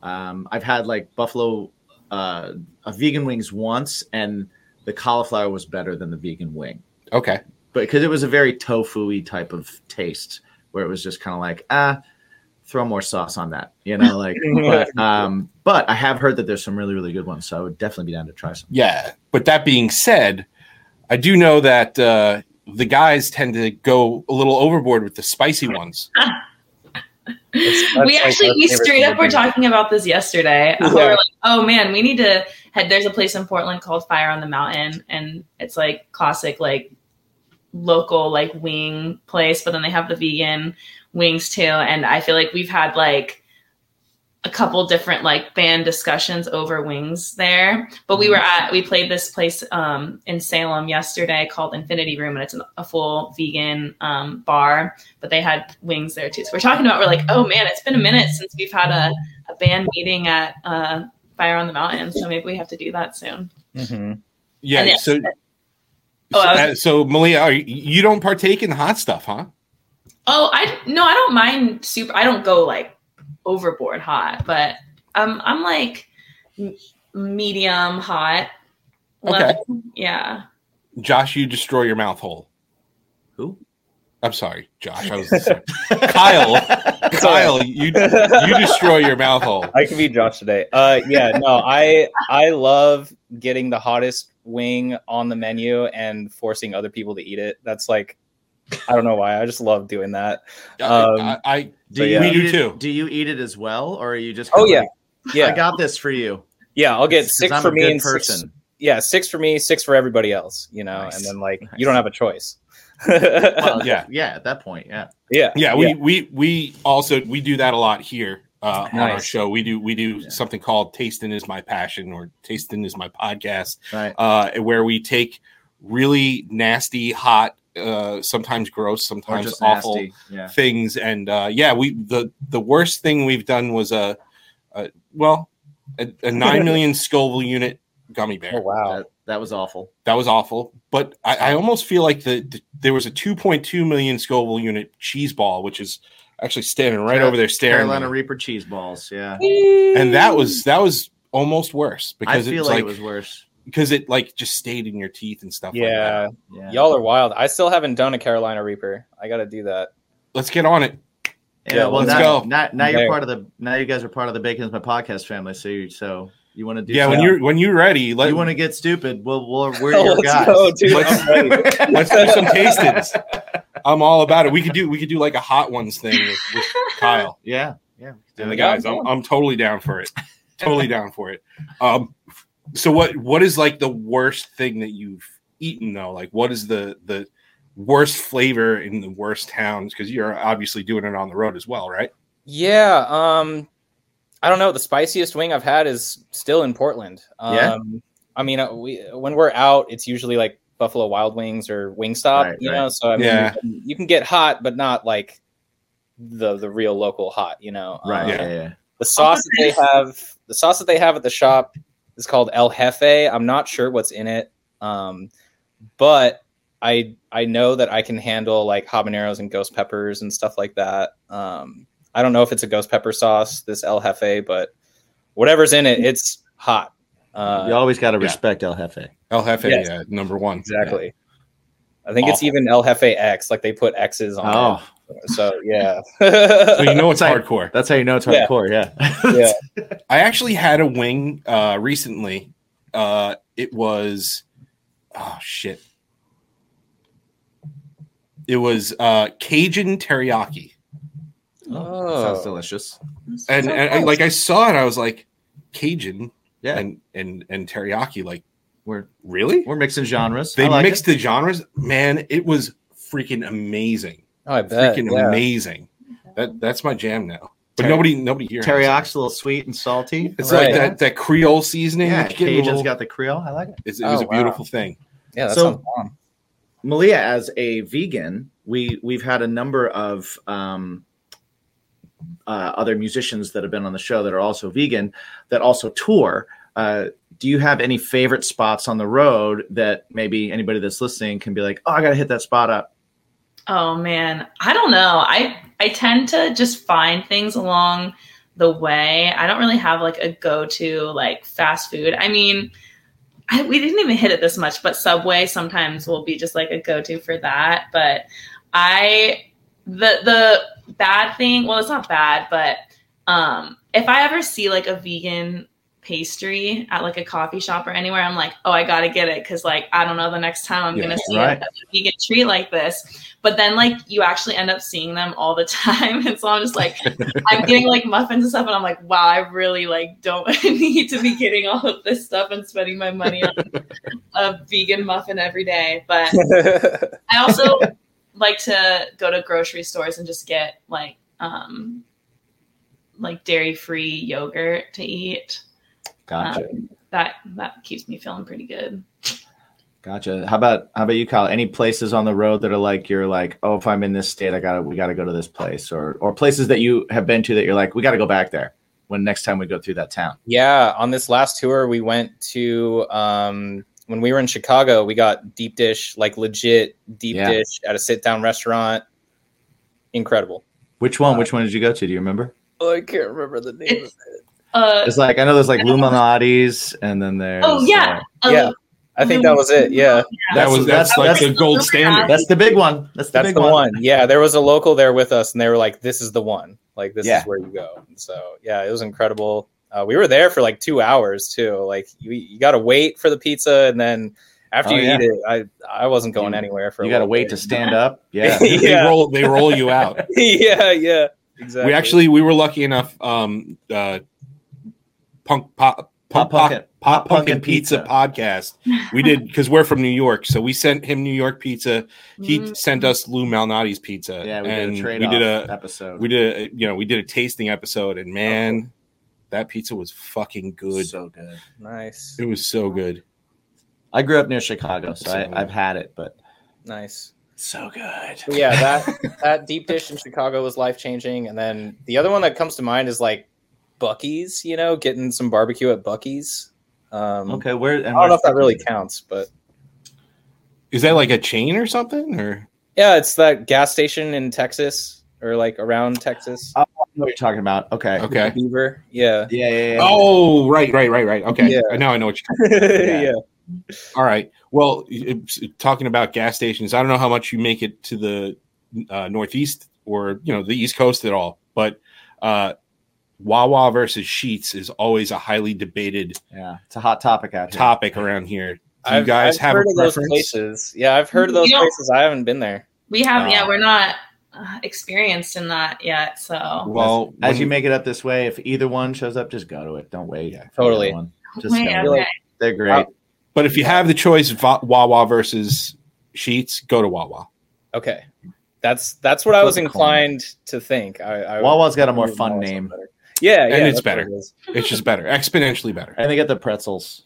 C: Um, I've had like buffalo uh, a vegan wings once, and the cauliflower was better than the vegan wing,
A: Okay.
C: but because it was a very tofu-y type of taste, where it was just kind of like ah, throw more sauce on that, you know, like. but, um, but I have heard that there's some really really good ones, so I would definitely be down to try some.
A: Yeah. But that being said, I do know that uh, the guys tend to go a little overboard with the spicy ones.
F: It's-
B: we actually
F: like,
B: we straight up were talking about this yesterday. We were like, oh man, we need to head. There's a place in Portland called Fire on the Mountain, and it's like classic like local like wing place. But then they have the vegan wings too, and I feel like we've had like a couple different like band discussions over wings there. But we were at we played this place um, in Salem yesterday called Infinity Room, and it's an, a full vegan um, bar. But they had wings there too. So we're talking about we're like, oh man, it's been a minute since we've had a, a band meeting at uh, Fire on the Mountain. So maybe we have to do that soon.
F: Mm-hmm.
A: Yeah.
B: And it-
A: so,
B: Oh, I
A: so, uh, so Malia, are you, you don't partake in the hot stuff, huh?
B: Oh, I no, I don't mind super. I don't go like overboard hot, but um, I'm like medium hot.
A: Okay.
B: level. Yeah.
A: Josh, you destroy your mouth hole.
C: Who?
A: I'm sorry, Josh. I was Kyle. Kyle, you you destroy your mouth hole.
F: I can be Josh today. Uh, yeah, no, I I love getting the hottest wing on the menu and forcing other people to eat it. That's like, I don't know why. I just love doing that. Um,
A: I, I
C: Do
F: So,
C: you
F: yeah.
A: We
C: eat
A: do
C: it-
A: too.
C: Do you eat it as well, or are you just?
F: Oh yeah,
C: like,
F: yeah,
C: I got this for you.
F: yeah. I'll get six for me
C: good
F: and six,
C: person.
F: yeah, six for me, six for everybody else. You know,
C: Nice.
F: and then like
C: Nice.
F: you don't have a choice.
C: Well,
A: Yeah.
C: yeah. At that point, yeah.
F: yeah,
A: yeah, we we we also we do that a lot here uh, on our show. We do we do
C: Yeah.
A: something called "Tasting is My Passion" or "Tasting is My Podcast,"
C: Right.
A: uh, where we take really nasty, hot, uh, sometimes gross, sometimes awful.
C: Yeah.
A: things. And uh, yeah, we the the worst thing we've done was a, a well, a, a nine million Scoville unit gummy bear.
F: Oh wow.
C: That, that was awful.
A: That was awful. But I, I almost feel like the, the there was a 2.2 million Scoville unit cheese ball, which is actually standing right
C: Car-
A: over there staring.
C: Carolina
A: at me.
C: Reaper cheese balls. Yeah.
A: and that was that was almost worse
C: I
A: because
C: feel
A: it's
C: like
A: like
C: it was worse.
A: Because it like just stayed in your teeth and stuff. like that.
F: Yeah,
C: Yeah.
F: y'all are wild. I still haven't done a Carolina Reaper. I got to do that.
A: Let's get on it.
C: Yeah,
F: Yeah,
C: well,
A: let's
C: now,
A: go.
C: now, now you're
F: There.
C: part of the. Now you guys are part of the Bacon's my podcast family. So, you, so you want to do?
A: Yeah, when you're when you're ready, let
C: you want to get stupid, well, we'll we're your
F: Let's
C: guys.
F: go, dude.
A: Let's- let's do some tastings. I'm all about it. We could do we could do like a hot ones thing with, with Kyle
C: Yeah, yeah.
A: and the guys. I'm, I'm totally down for it. Totally down for it. Um, so what what is like the worst thing that you've eaten though? Like what is the the worst flavor in the worst towns? Because you're obviously doing it on the road as well, right?
F: Yeah, um I don't know. The spiciest wing I've had is still in Portland. Um
C: Yeah?
F: I mean, uh, we when we're out, it's usually like Buffalo Wild Wings or Wingstop,
C: Right,
F: you
C: right.
F: know. So I mean,
A: Yeah.
F: you, can, you can get hot, but not like the the real local hot, you know.
C: Right.
F: Um,
C: Yeah. Yeah. yeah.
F: The sauce that they have, the sauce that they have at the shop is called El Jefe. I'm not sure what's in it, um, but I I know that I can handle like habaneros and ghost peppers and stuff like that. Um, I don't know if it's a ghost pepper sauce, this El Jefe, but whatever's in it, it's hot. Uh,
C: you always got to
A: yeah.
C: respect El Jefe.
A: El Jefe,
F: Yes.
A: yeah, number one.
F: exactly. I think it's even El Jefe X, like they put X's on
C: Oh,
F: it. So yeah,
A: So you know it's
C: It's like-
A: hardcore.
C: that's how you know it's
F: Yeah.
C: hardcore. Yeah.
F: yeah.
A: I actually had a wing uh recently. Uh it was oh shit. It was uh Cajun teriyaki.
F: Oh.
C: Sounds delicious.
A: And, and I, like I saw it, I was like, Cajun
C: Yeah.
A: and and and teriyaki, like
C: We're
A: really?
C: we're mixing genres.
A: They
C: I like
A: mixed
C: it.
A: the genres. Man, it was freaking amazing.
F: Oh, I bet.
A: freaking
F: yeah.
A: amazing. That that's my jam now. But
C: Ter-
A: nobody nobody here. has it.
C: Teriyak's a little sweet and salty.
A: It's
F: Right.
A: like that that Creole seasoning.
C: Yeah,
A: that you get in a
C: Cajun's
A: little-
C: got the Creole. I like it.
A: it's, it was
F: Oh,
A: a beautiful thing.
F: Yeah, that
C: So-
F: sounds.
C: Malia, as a vegan, we we've had a number of um, uh, other musicians that have been on the show that are also vegan that also tour. Uh, do you have any favorite spots on the road that maybe anybody that's listening can be like, oh, I gotta hit that spot up?
B: Oh man, I don't know. I I tend to just find things along the way. I don't really have like a go-to like fast food. I mean, I, we didn't even hit it this much, but Subway sometimes will be just like a go-to for that. But I the the bad thing, well, it's not bad, but um if I ever see like a vegan pastry at like a coffee shop or anywhere, I'm like, oh, I gotta get it because like I don't know the next time I'm
A: Yeah,
B: gonna see
C: right.
B: a, vegan treat like this. But then like you actually end up seeing them all the time, and so I'm just like, I'm getting like muffins and stuff, and I'm like, wow, I really like don't need to be getting all of this stuff and spending my money on a vegan muffin every day. But I also like to go to grocery stores and just get like um like dairy free yogurt to eat.
C: Gotcha,
B: Um, that that keeps me feeling pretty good.
C: gotcha. How about how about you, Kyle? Any places on the road that are like you're like, oh, if I'm in this state, I gotta we gotta go to this place, or or places that you have been to that you're like, we gotta go back there when next time we go through that town.
F: Yeah, on this last tour, we went to um, when we were in Chicago. We got deep dish, like legit deep
C: Yeah.
F: dish at a sit down restaurant. Incredible.
C: Which one? Which one did you go to? Do you remember?
F: Oh, I can't remember the name
B: It's uh
C: It's like I know there's like Lou Malnati's, and then there's
B: oh yeah.
C: uh,
F: Yeah, I think that was it. Yeah,
A: That was that's,
C: that's-
A: like
C: that's-
A: the gold standard.
C: that's the big one. That's the
F: that's
C: big
F: the
C: one.
F: one. Yeah, there was a local there with us, and they were like, "This is the one. Like, this
C: Yeah.
F: is where you go." And so, yeah, it was incredible. Uh, we were there for like two hours too. Like, you you got to wait for the pizza, and then after
C: Oh,
F: you
C: yeah.
F: eat it, I I wasn't going
C: You-
F: anywhere for.
C: You got to wait
F: bit.
C: to stand up. Yeah.
A: they roll they roll you out.
F: yeah, yeah, exactly.
A: We actually we were lucky enough. Um, uh, punk pop.
C: Pop
A: Punk,
C: Punkin-
A: pop,
C: Pop
A: pop Punkin'
C: Punkin'
A: Pizza,
C: Pizza.
A: podcast. We did because we're from New York, so we sent him New York pizza. He
B: Mm.
A: sent us Lou Malnati's pizza.
C: Yeah, we
A: and
C: did a trade
A: we did a
C: episode.
A: we did a you know we did a tasting episode, and man, that pizza was fucking good.
C: So good.
F: nice,
A: It was so good.
C: I grew up near Chicago, so
A: So
C: I, I've had it, but
F: nice.
C: so good.
F: But yeah, that that deep dish in Chicago was life changing, and then the other one that comes to mind is like Buc-ee's. You know, getting some barbecue at Buc-ee's. Um,
C: Okay, where? And
F: I don't know if that really counts, but
A: Is that like a chain or something? Or
F: yeah, it's that gas station in Texas or like around Texas.
C: Oh, I know what you're talking about. Okay.
A: okay.
F: Beaver, yeah,
C: Yeah, yeah, yeah.
A: Oh, right, right, right, right. Okay.
F: Yeah.
A: Now I know what you're Talking
F: yeah.
A: All right. Well, talking about gas stations, I don't know how much you make it to the uh, Northeast or you know the East Coast at all, but uh, Wawa versus Sheetz is always a highly debated
C: yeah. It's a hot topic out here.
A: topic around here. Do you
F: I've,
A: guys
F: I've
A: have
F: heard
A: a
F: of those
A: preference?
F: places. Yeah, I've heard of those
B: You know-
F: places. I haven't been there.
B: We have,
C: Oh.
B: yeah, we're not uh, experienced in that yet. So
A: Well,
C: As
A: when-
C: you make it up this way, if either one shows up, just go to it. Don't wait.
A: Yeah.
F: Totally.
C: one. Just
B: Yeah,
C: go.
B: okay.
C: They're great.
A: but if you have the choice, Va- Wawa versus Sheetz, go to Wawa.
F: Okay, that's that's what I was
C: Flip a
F: inclined to think. I, I
C: Wawa's got a more fun
F: better.
C: name,
F: Yeah, yeah,
A: And it's better.
F: it is.
A: It's just better, exponentially better.
C: and they get the pretzels.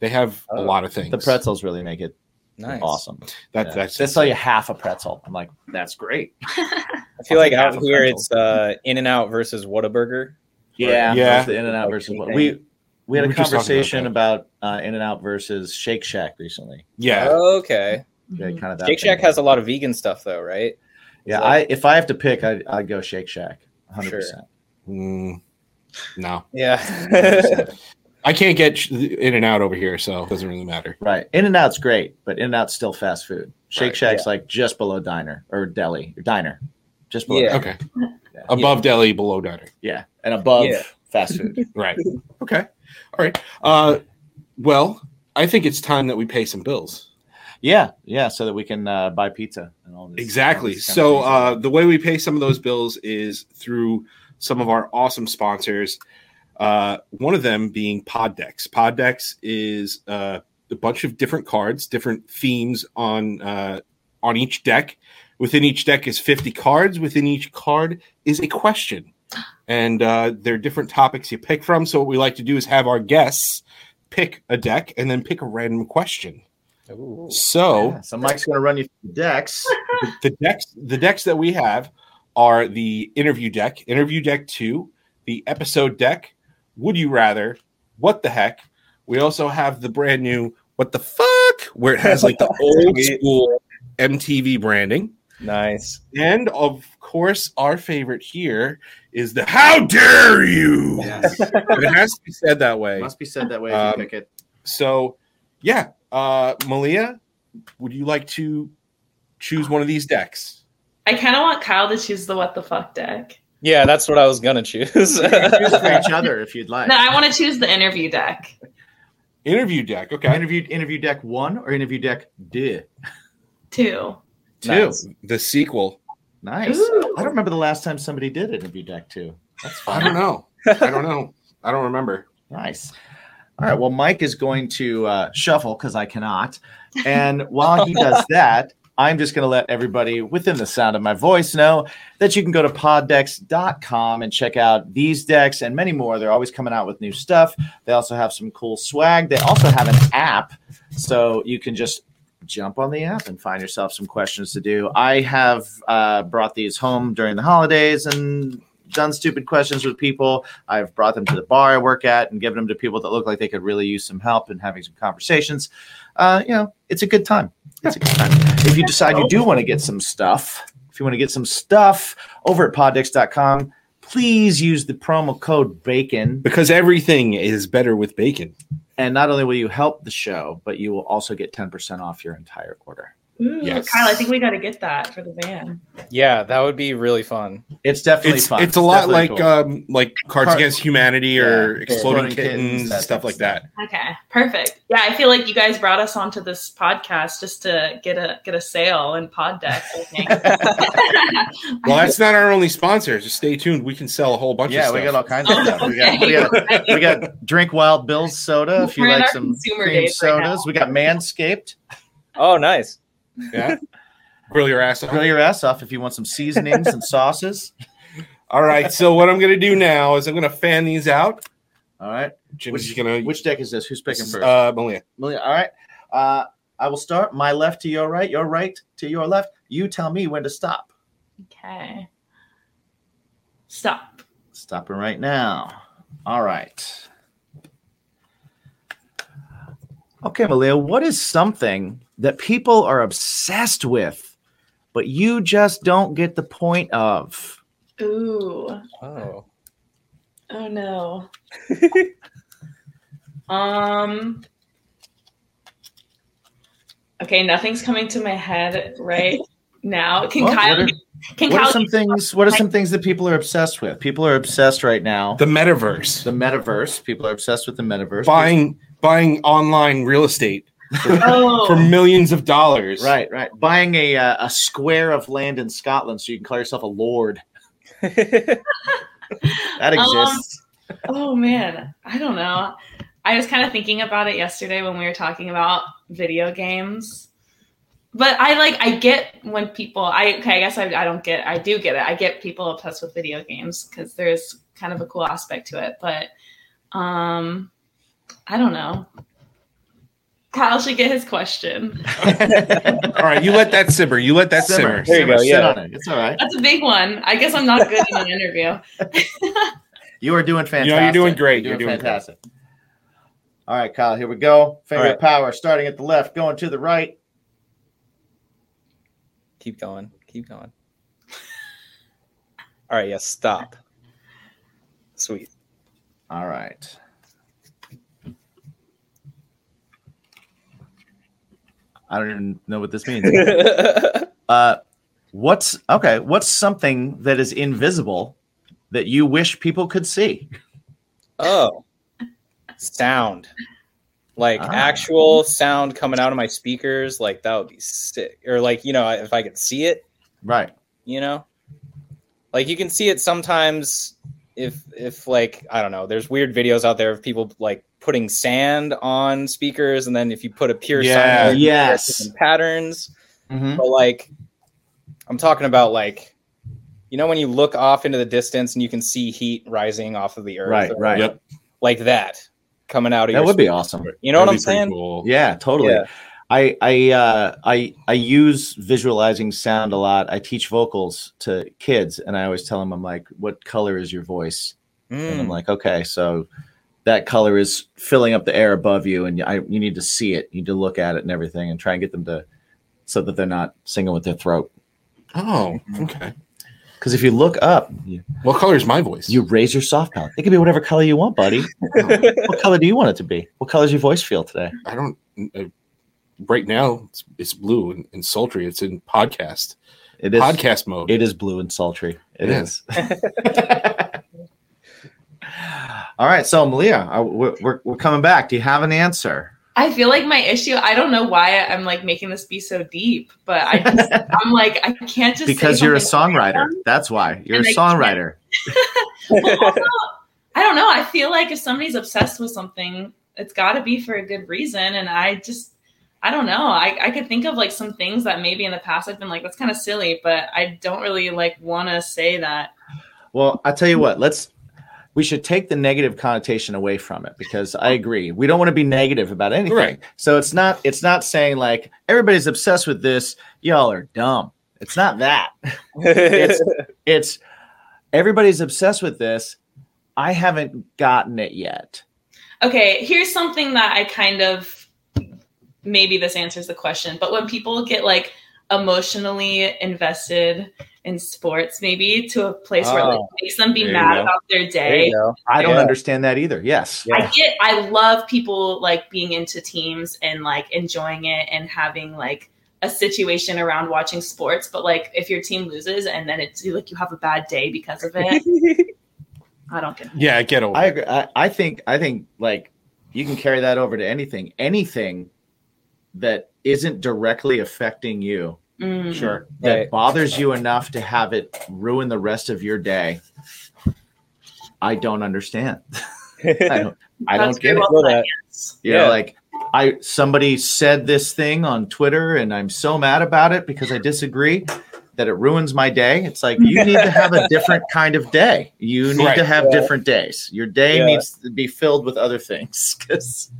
A: They have a
F: Oh.
A: lot of things.
C: The pretzels really make it
F: Nice.
C: awesome.
A: That,
C: Yeah.
A: That's
C: they sell you half a pretzel. I'm like, that's great.
F: I feel like out here it's uh, In and Out versus Whataburger.
C: Yeah,
A: Yeah.
C: In and Out versus
F: Okay.
C: we we had
A: We
C: a
A: were just talking about
C: conversation about, uh, In and Out versus Shake Shack recently.
A: yeah.
F: Okay.
C: Yeah,
B: Mhm.
C: kind of that.
F: Shake. Shack has a lot of vegan stuff though, right?
C: Yeah,
F: Is that-
C: I if I have to pick, I'd, I'd go Shake Shack. 100. percent
A: Mm, no,
F: Yeah.
A: I can't get In and Out over here, so it doesn't really matter.
C: Right. In and Out's great, but In and Out's still fast food. Shake
A: Right,
C: Shack's like just below diner or deli or diner, just below.
F: Yeah.
C: diner.
A: Okay. Above deli, below diner.
C: Yeah, and above
F: Yeah.
C: fast food.
A: Right. Okay. All right. Uh, well, I think it's time that we pay some bills.
C: yeah, yeah, so that we can uh, buy pizza and all this.
A: Exactly.
C: all this
A: So uh, the way we pay some of those bills is through some of our awesome sponsors. Uh, one of them being PodDecks. PodDecks is uh, a bunch of different cards, different themes on uh, on each deck. Within each deck is 50 cards. Within each card is a question. And uh, there are different topics you pick from. So, what we like to do is have our guests pick a deck and then pick a random question.
F: Ooh.
A: So,
C: Yeah, so Mike's going to run you through the decks.
A: the decks the decks that we have are the interview deck, interview deck two, the episode deck, would you rather, what the heck. We also have the brand new what the fuck, where it has like the old school MTV branding.
F: Nice.
A: And of course, our favorite here is the how dare you.
C: Yes.
A: It has to be said that way.
C: Must be said that way if
A: Um,
C: you pick it.
A: So, yeah, uh, Malia, would you like to choose one of these decks?
B: I kind of want Kyle to choose the what the fuck deck.
F: Yeah, that's what I was gonna choose.
C: Choose for each other if you'd like.
B: No, I want to choose the interview deck.
A: Interview deck. Okay.
C: Interview interview deck one or interview deck deux?
B: Two.
C: Two.
F: Nice.
A: The sequel.
C: Nice.
B: Ooh.
C: I don't remember the last time somebody did interview deck two. That's
A: I don't know. I don't know. I don't remember.
C: Nice. All right. Well, Mike is going to uh, shuffle because I cannot. And while he does that, I'm just going to let everybody within the sound of my voice know that you can go to poddecks.com and check out these decks and many more. They're always coming out with new stuff. They also have some cool swag. They also have an app. So you can just jump on the app and find yourself some questions to do. I have uh, brought these home during the holidays and done stupid questions with people. I've brought them to the bar I work at and given them to people that look like they could really use some help and having some conversations. Uh, you know, it's a good time. It's a good time. If you decide you do want to get some stuff, if you want to get some stuff over at poddecks.com, please use the promo code BACON.
A: Because everything is better with bacon.
C: And not only will you help the show, but you will also get 10% off your entire order.
B: Ooh,
A: Yes.
B: Kyle, I think we got to get that for the van.
F: yeah, that would be really fun.
C: It's definitely
A: It's
C: fun.
A: it's a lot
C: definitely
A: like
C: cool.
A: um like Cards
C: Card-
A: Against Humanity or Exploding
C: Exploding
A: Kittens,
C: Kittens, that
A: stuff like that.
B: Okay, perfect. Yeah, I feel like you guys brought us onto this podcast just to get a get a sale in pod decks. I think.
A: Well, that's not our only sponsor. Just stay tuned. We can sell a whole bunch of
C: yeah,
A: of
C: we got all kinds of stuff. We got, we got, we got Drink Wild Bill's soda if you
B: We're in
C: like some
B: consumer
C: cream
B: days right
C: sodas. we got Manscaped.
F: Oh, nice.
A: Yeah. Grill your ass off.
C: Grill your ass off if you want some seasonings and sauces.
A: All right. So what I'm gonna do now is I'm gonna fan these out.
C: All right.
A: Jim's
C: Which,
A: gonna
C: which deck is this? Who's picking first?
A: uh Malia.
C: Malia, All right. Uh, I will start. My left to your right, your right to your left. You tell me when to stop.
B: okay. Stop.
C: Stopping right now. All right. Okay, Malia, what is something that people are obsessed with, but you just don't get the point of?
B: Ooh.
F: Oh.
B: Oh no. um. Okay, nothing's coming to my head right now. Can
C: Well,
B: Kyle?
C: what are-
B: can
C: What
B: Kyle?
C: are some things? What are some things that people are obsessed with? People are obsessed right now.
A: The metaverse.
C: The metaverse. People are obsessed with the metaverse.
A: Buying buying online real estate
B: oh,
A: for millions of dollars.
C: Right, right. Buying a uh, a square of land in Scotland so you can call yourself a lord. That exists.
B: oh man, I don't know. I was kind of thinking about it yesterday when we were talking about video games. But I like I get when people I okay I guess I, I don't get I do get it I get people obsessed with video games because there's kind of a cool aspect to it but um I don't know Kyle should get his question
A: All right, you let that simmer. You let that simmer.
F: There you go,
C: Sit on it. It's all right.
B: that's a big one I guess I'm not good in an interview
C: You are doing fantastic.
A: You know, you're doing great. You're doing
C: fantastic. All right, Kyle. Here we go. Finger
F: All right.
C: power. Starting at the left, going to the right.
F: Keep going. Keep going. All right, yes, stop. Sweet.
C: All right. I don't even know what this means. uh, what's okay? What's something that is invisible that you wish people could see?
F: oh. Sound. Like
C: Ah.
F: actual sound coming out of my speakers, like that would be sick. Or like, you know, if I could see it,
C: Right.
F: you know? Like you can see it sometimes if if like I don't know, there's weird videos out there of people like putting sand on speakers and then if you put a pure
A: Yeah.
F: sun,
C: Yes.
F: patterns.
C: Mhm.
F: but like I'm talking about like you know when you look off into the distance and you can see heat rising off of the earth,
C: Right,
F: or
C: right.
A: Yep.
F: like that coming out of
C: That
F: your
C: would be awesome.
F: You know what I'm
A: That'd be pretty
F: saying?
A: cool.
C: Yeah, totally.
F: Yeah.
C: I I uh, I I use visualizing sound a lot. I teach vocals to kids, and I always tell them, I'm like, "What color is your voice?" And I'm
F: Mm.
C: like, "Okay, so that color is filling up the air above you, and I, you need to see it. You need to look at it and everything, and try and get them to so that they're not singing with their throat.
A: Oh, okay.
C: Because if you look up, you,
A: What color is my voice?
C: you raise your soft palate. It can be whatever color you want, buddy. what color do you want it to be? What color does your voice feel today?
A: I don't. Uh, right now, it's, it's blue and, and sultry. It's in podcast
C: It is
A: podcast mode.
C: It is blue and sultry. It
A: Yeah.
C: is. All right, so Malia, uh, we're, we're, we're coming back. Do you have an answer?
B: I feel like my issue. I don't know why I'm like making this be so deep, but I just I'm like I can't just say
C: Because you're a songwriter.
B: random.
C: That's why you're
B: And
C: a
B: I
C: songwriter.
B: Well, also, I don't know. I feel like if somebody's obsessed with something, it's got to be for a good reason. And I just, I don't know. I, I could think of like some things that maybe in the past I've been like, that's kind of silly, but I don't really like want to say that.
C: Well, I tell you what. Let's. We should take the negative connotation away from it because I agree. We don't want to be negative about anything.
A: Right.
C: So it's not. It's not saying like everybody's obsessed with this. Y'all are dumb. It's not that. It's it's everybody's obsessed with this. I haven't gotten it yet.
B: Okay, here's something that I kind of maybe this answers the question, but when people get like emotionally invested in sports, maybe to a place where it like,
F: Oh,
B: makes them be mad
A: go.
B: about their day.
C: I don't
F: Yeah.
C: understand that either. Yes.
F: Yeah.
B: I get I love people like being into teams and like enjoying it and having like a situation around watching sports, but like if your team loses and then it's like you have a bad day because of it, I don't get it.
A: yeah, I get over.
C: I agree. I, I think I think like you can carry that over to anything. Anything that isn't directly affecting you
B: Mm.
A: Sure.
C: that
F: Right.
C: bothers you enough to have it ruin the rest of your day. I don't understand. I don't, I don't get it.
B: well
F: Feel
B: said,
F: that.
B: yes.
C: You know,
F: Yeah.
C: like I somebody said this thing on Twitter and I'm so mad about it because I disagree that it ruins my day. It's like you need to have a different kind of day. You need
A: Right.
C: to have
F: Yeah.
C: different days. Your day
F: Yeah.
C: needs to be filled with other things because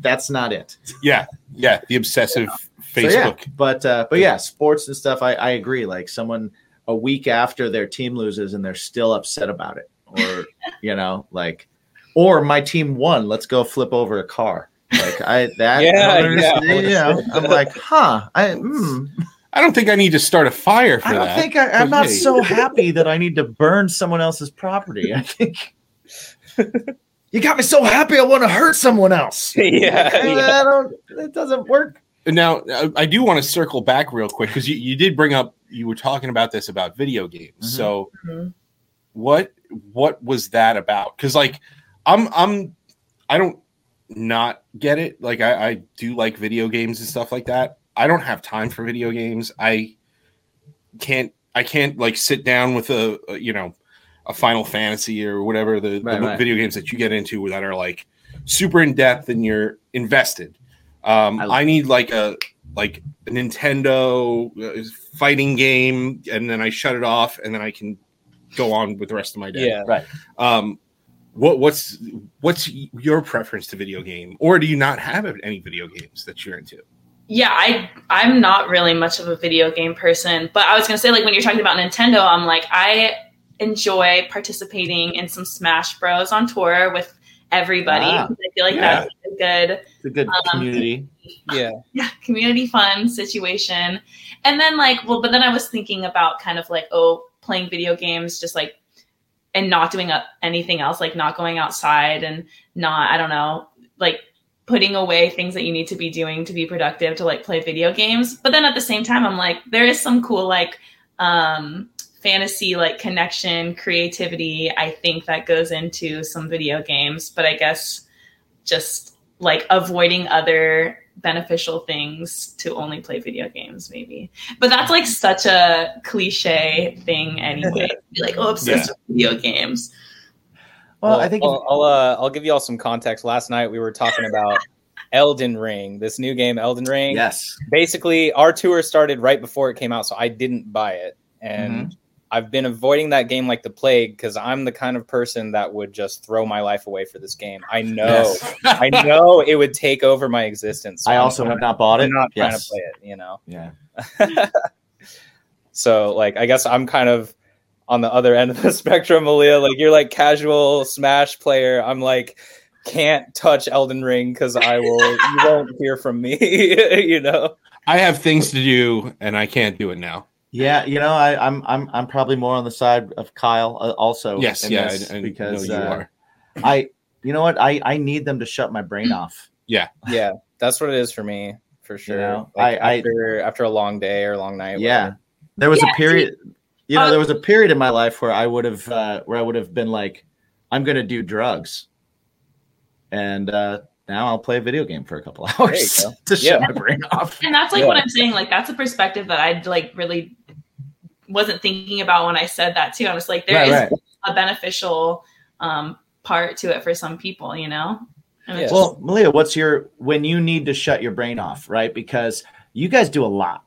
C: that's not it.
A: Yeah, yeah. The obsessive
C: So, yeah,
A: Facebook.
C: but uh, but yeah, sports and stuff. I, I agree. Like someone a week after their team loses and they're still upset about it, or you know, like, or my team won. Let's go flip over a car. Like I that
F: Yeah, yeah.
C: You know, I'm like, huh? I mm,
A: I don't think I need to start a fire for
C: I don't
A: that.
C: think I, I'm not so happy that I need to burn someone else's property. I think. You got me so happy I want to hurt someone else.
F: yeah,
C: I,
F: yeah.
C: I don't. It doesn't work.
A: Now, I- I do want to circle back real quick because you, you did bring up you were talking about this about video games.
C: Mhm.
A: So,
B: Mhm.
A: what what was that about? Because like, I'm I'm I don't not get it. Like, I, I do like video games and stuff like that. I don't have time for video games. I can't I can't like sit down with a, a you know a Final Fantasy or whatever the,
C: Right,
A: the
C: right.
A: video games that you get into that are like super in depth and you're invested. Um,
C: I-
A: I, need like a like a Nintendo uh, fighting game, and then I shut it off, and then I can go on with the rest of my day.
F: Yeah.
A: Um, what what's what's your preference to video game, or do you not have any video games that you're into?
B: Yeah, I I'm not really much of a video game person, but I was gonna say like when you're talking about Nintendo, I'm like I enjoy participating in some Smash Bros on tour with everybody.
C: Ah,
B: I feel like
A: yeah.
B: that's a good
C: It's a good
B: Um,
C: community.
F: yeah.
B: yeah, community fun situation. And then like, well, but then I was thinking about kind of like, oh, playing video games, just like, and not doing anything else, like not going outside and not, I don't know, like putting away things that you need to be doing to be productive to like play video games. But then at the same time, I'm like, there is some cool like um fantasy like connection, creativity, I think that goes into some video games. But I guess just like avoiding other beneficial things to only play video games maybe but that's like such a cliche thing anyway Be like oh obsessed with video games
C: Well, I think
F: I'll I'll, uh, I'll give you all some context. Last night we were talking about Elden Ring, this new game, Elden Ring.
C: Yes.
F: Basically, our tour started right before it came out, so I didn't buy it, and
C: Mm-hmm.
F: I've been avoiding that game like the plague because I'm the kind of person that would just throw my life away for this game. I know,
C: Yes.
F: I know it would take over my existence. so
C: I also have not bought it.
F: I'm not trying to play it, you know.
C: Yeah.
F: So like I guess I'm kind of on the other end of the spectrum, Malia. Like you're like casual Smash player. I'm like can't touch Elden Ring because I will you won't hear from me. you know.
A: I have things to do and I can't do it now.
C: Yeah, you know, I, I'm I'm I'm probably more on the side of Kyle uh, also.
A: Yes,
C: in
A: yeah,
C: this
A: I, I
C: because
A: know you
C: uh,
A: are.
C: I, you know what, I I need them to shut my brain off.
F: Yeah, yeah, that's what it is for me for sure.
C: know,
F: Like,
C: I- I-
F: after after a long day or a long night.
C: Yeah,
F: whatever.
C: there was
B: Yeah,
C: a period. You know,
B: uh,
C: there was a period in my life where I would have uh, where I would have been like, I'm going to do drugs, and uh, now I'll play a video game for a couple hours
F: go.
C: to shut my brain off.
B: And that's like
F: Yeah.
B: what I'm saying. Like that's a perspective that I'd like really wasn't thinking about when I said that too. I was like, there is
C: Right, right.
B: a beneficial um, part to it for some people, you know. And it's
C: Well, Malia, what's your when you need to shut your brain off, right? Because you guys do a lot,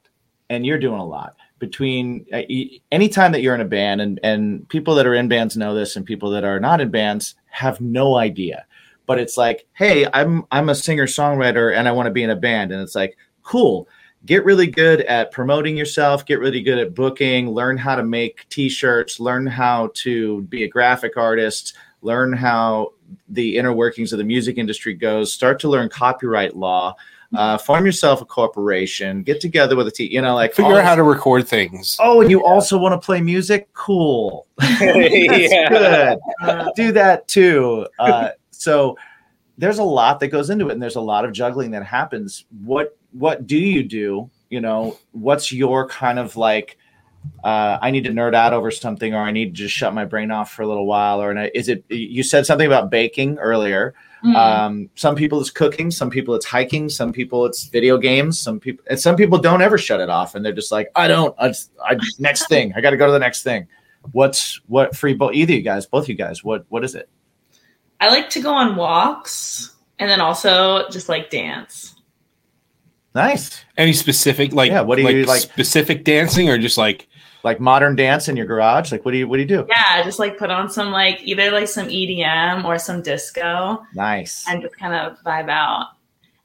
C: and you're doing a lot between uh, anytime that you're in a band, and and people that are in bands know this, and people that are not in bands have no idea. But it's like, hey, I'm I'm a singer songwriter, and I want to be in a band, and it's like, cool. Get really good at promoting yourself. Get really good at booking. Learn how to make T-shirts. Learn how to be a graphic artist. Learn how the inner workings of the music industry goes. Start to learn copyright law. Uh, form yourself a corporation. Get together with a team. You know, like
A: Figure
C: all
A: out how to record things.
C: Oh, and you also want to play music? Cool. That's
F: Yeah.
C: good.
B: uh,
C: Do that too. Uh, so there's a lot that goes into it, and there's a lot of juggling that happens. What what do you do? You know, what's your kind of like? Uh, I need to nerd out over something, or I need to just shut my brain off for a little while, or is it? You said something about baking earlier.
B: mm.
C: Um, some people it's cooking, some people it's hiking, some people it's video games, some people and some people don't ever shut it off, and they're just like, I don't. I, just- I next thing, I got to go to the next thing. What's what free? both? Either you guys, both you guys, what what is it?
B: I like to go on walks and then also just like dance.
C: Nice,
A: Any specific like
C: Yeah, what do you, like-
A: specific dancing or just like
C: like modern dance in your garage. Like, what do you what do you do?
B: Yeah, just like put on some like either like some EDM or some disco
C: Nice.
B: and just kind of vibe out.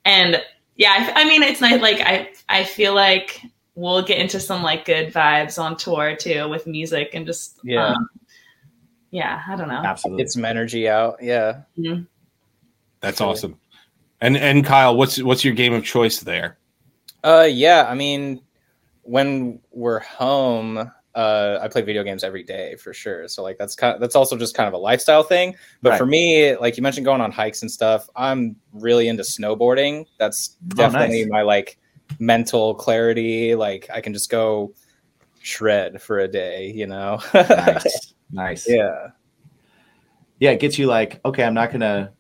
B: And yeah, I, I mean, it's nice. Like I, I feel like we'll get into some like good vibes on tour too with music and just
F: Yeah.
B: um, yeah. I don't know.
C: Absolutely.
F: Get some energy out. Yeah.
A: that's awesome. And and Kyle, what's what's your game of choice there?
F: Uh, yeah. I mean, when we're home, uh, I play video games every day for sure. So like that's kind that's also just kind of a lifestyle thing. But
C: Right.
F: for me, like you mentioned, going on hikes and stuff, I'm really into snowboarding. That's definitely
C: nice.
F: my like mental clarity. Like I can just go shred for a day. You know.
C: nice. Nice.
F: yeah.
C: yeah it gets you like okay i'm not gonna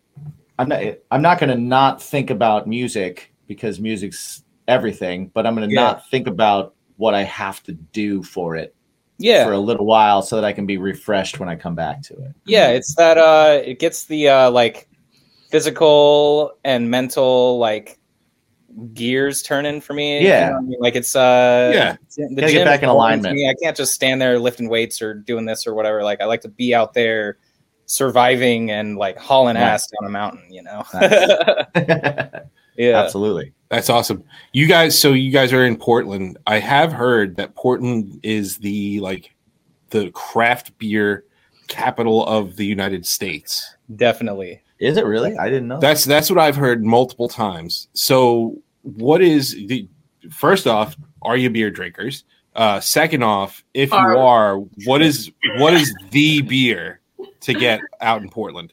C: i'm not i'm not gonna not think about music because music's everything but i'm gonna
F: Yeah.
C: not think about what i have to do for it
F: Yeah.
C: for a little while so that i can be refreshed when i come back to it
F: yeah it's that uh it gets the uh like physical and mental like gears turning for me you
C: Yeah.
F: know I mean? like it's uh
A: Yeah.
F: the
C: Gotta get back in
F: is boring
C: alignment.
F: me. i can't just stand there lifting weights or doing this or whatever like i like to be out there surviving and like hauling
C: Right.
F: ass down a mountain you know
C: Nice.
F: yeah
C: absolutely
A: That's awesome. You guys, so you guys are in Portland. I have heard that Portland is the like the craft beer capital of the United States.
F: definitely
C: is it really i didn't know that.
A: That's that's what I've heard multiple times. So, what is the first off? Are you beer drinkers? Uh, second off, if you
B: Are-
A: are, what is what is the beer to get out in Portland?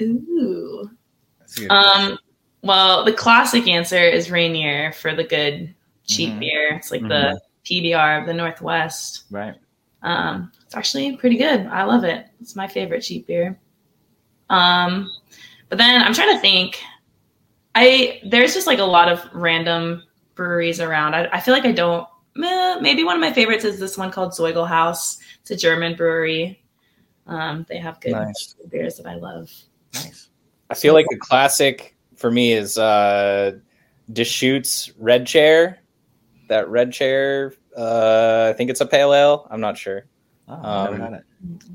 B: Ooh.
F: That's a
B: Um. Well, the classic answer is Rainier for the good cheap
C: Mhm.
B: beer. It's like the PBR of the Northwest.
C: right
B: Um, it's actually pretty good. I love it. It's my favorite cheap beer. Um, but then I'm trying to think. I there's just like a lot of random breweries around. I, I feel like I don't. meh, Maybe one of my favorites is this one called Zoiglhaus. It's a German brewery. Um, they have good
F: Nice.
B: beers that I love.
C: nice
F: I feel like a classic for me is uh, Deschutes Red Chair. That Red Chair, uh, I think it's a pale ale. I'm not sure,
C: Oh, I've never
F: Um,
C: had it.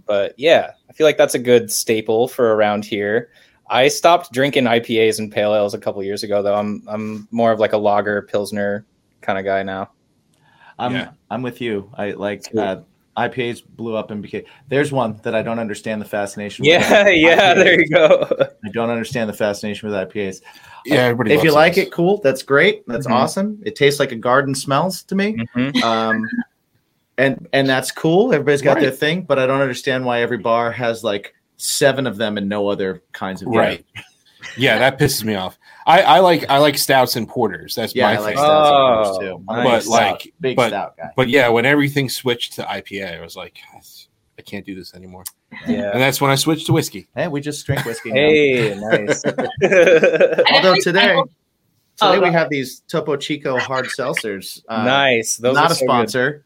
F: but yeah, I feel like that's a good staple for around here. I stopped drinking IPAs and pale ales a couple years ago, though. I'm I'm more of like a lager pilsner kind of guy now.
C: I'm
A: Yeah.
C: I'm with you. I like
F: Sweet.
C: uh, IPAs blew up and became. There's one that I don't understand the fascination. with.
F: Yeah, yeah,
C: IPAs.
F: there you go.
C: I don't understand the fascination with IPAs.
A: Yeah, everybody.
C: if you
A: loves
C: like it, cool. That's great. That's
F: Mhm.
C: awesome. It tastes like a garden smells to me.
F: Mhm.
C: Um, and and that's cool. Everybody's got their thing, but I don't understand why every bar has like seven of them and no other kinds of beer.
A: right? Yeah, that pisses me off. I, I like I like stouts and porters. That's
C: Yeah,
A: my
C: I like
A: thing.
C: stouts and
F: Oh,
C: porters, too. I'm
F: nice.
C: big
A: But,
C: stout-
A: like,
C: big
A: but-
C: stout guy.
A: But yeah, when everything switched to IPA, I was like, I can't do this anymore.
F: Yeah.
A: And that's when I switched to whiskey.
C: Hey, we just drink whiskey.
F: Hey, nice.
C: Although today, today
B: Oh,
C: we have these Topo Chico hard seltzers. Uh,
F: nice. Those
C: not
F: are
C: a
F: so good.
C: sponsor,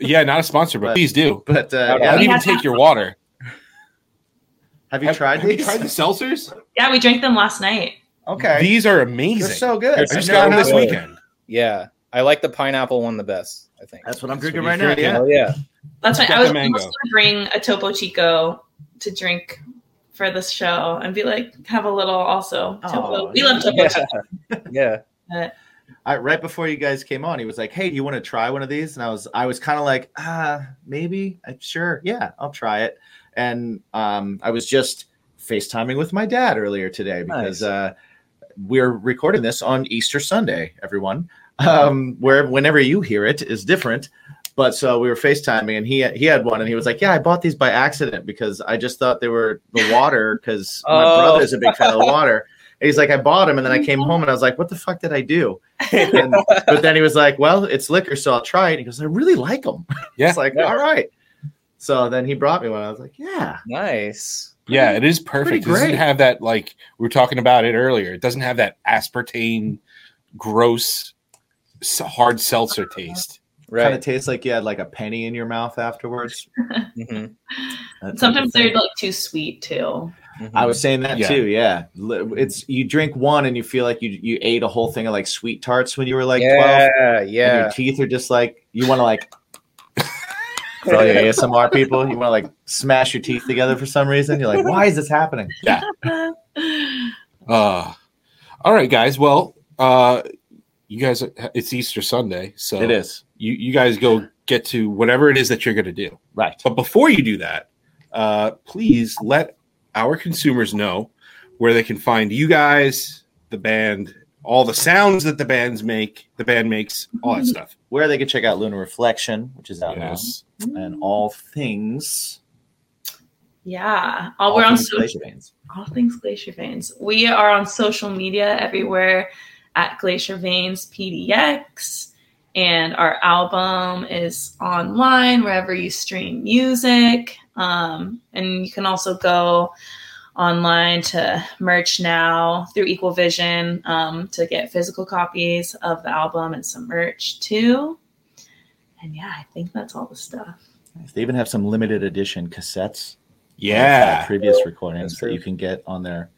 A: Yeah, not a sponsor, but,
C: But-
A: please do.
C: but uh,
F: Yeah.
C: yeah.
A: I'll
B: We
A: even take your water.
C: have you
A: Have-
C: tried
A: have you tried the seltzers?
B: Yeah, we drank them last night.
C: Okay,
A: These are
C: they're
A: amazing.
C: so good.
F: They're
A: I just
F: so
A: got them this
F: good.
A: weekend.
F: Yeah, I like the pineapple one the best. I think.
C: That's what I'm
A: That's
C: drinking
A: what
C: right
A: he's
C: now. Yeah.
F: Oh yeah.
B: That's right.
A: Got
B: I was
A: the mango.
B: supposed to bring a Topo Chico to drink for this show and be like, have a little also. Topo.
C: Aw,
B: we love Topo
F: Yeah.
B: Chico.
F: yeah.
C: I, right before you guys came on, he was like, "Hey, do you want to try one of these?" And I was, I was kind of like, "Ah, maybe, i sure, yeah, I'll try it." And um, I was just FaceTiming with my dad earlier today because
F: Nice.
C: uh, we're recording this on Easter Sunday. Everyone, um, where whenever you hear it is different. But so we were FaceTiming, and he he had one, and he was like, "Yeah, I bought these by accident because I just thought they were the water because my
F: Oh.
C: brother's a big fan of the water." And he's like, "I bought them, and then I came home, and I was like, what the fuck did I do?" And- but then he was like, "Well, it's liquor, so I'll try it." He goes, "I really like them."
A: Yeah.
C: it's like,
F: Yeah.
C: all right. So then he brought me one. I was like, "Yeah,
F: nice.
A: Yeah, it is perfect. It doesn't have that like we were talking about it earlier. It doesn't have that aspartame, gross, hard seltzer taste.
F: Right.
C: kind of tastes like you had like a penny in your mouth afterwards."
F: Mhm.
C: That type of
B: Sometimes they're like too sweet too.
F: Mhm.
C: I was saying that
A: Yeah.
C: too. Yeah, it's you drink one and you feel like you you ate a whole thing of like sweet tarts when you were like twelve.
F: yeah,
C: and
F: yeah.
C: your teeth are just like you want to like for all your ASMR people, you want to like smash your teeth together for some reason. You're like, why is this happening? Yeah.
A: Uh, all right, guys. Well, uh, you guys, it's Easter Sunday, so
C: It is
A: You you guys go get to whatever it is that you're going to do.
C: right.
A: But before you do that, uh, please let our consumers know where they can find you guys, the band, all the sounds that the bands make, the band makes, all that stuff.
C: Where they can check out Lunar Reflection, which is out
A: Yes.
C: now, and all things.
B: Yeah. All,
C: all
B: we're on
C: things
B: social
C: Glacier Veins.
B: all things Glacier Veins. We are on social media everywhere at Glacier Veins PDX. And our album is online wherever you stream music. Um, and you can also go online to merch now through Equal Vision um, to get physical copies of the album and some merch too. And yeah, I think that's all the stuff.
C: They even have some limited edition cassettes.
A: Yeah.
C: previous recordings that you can get on their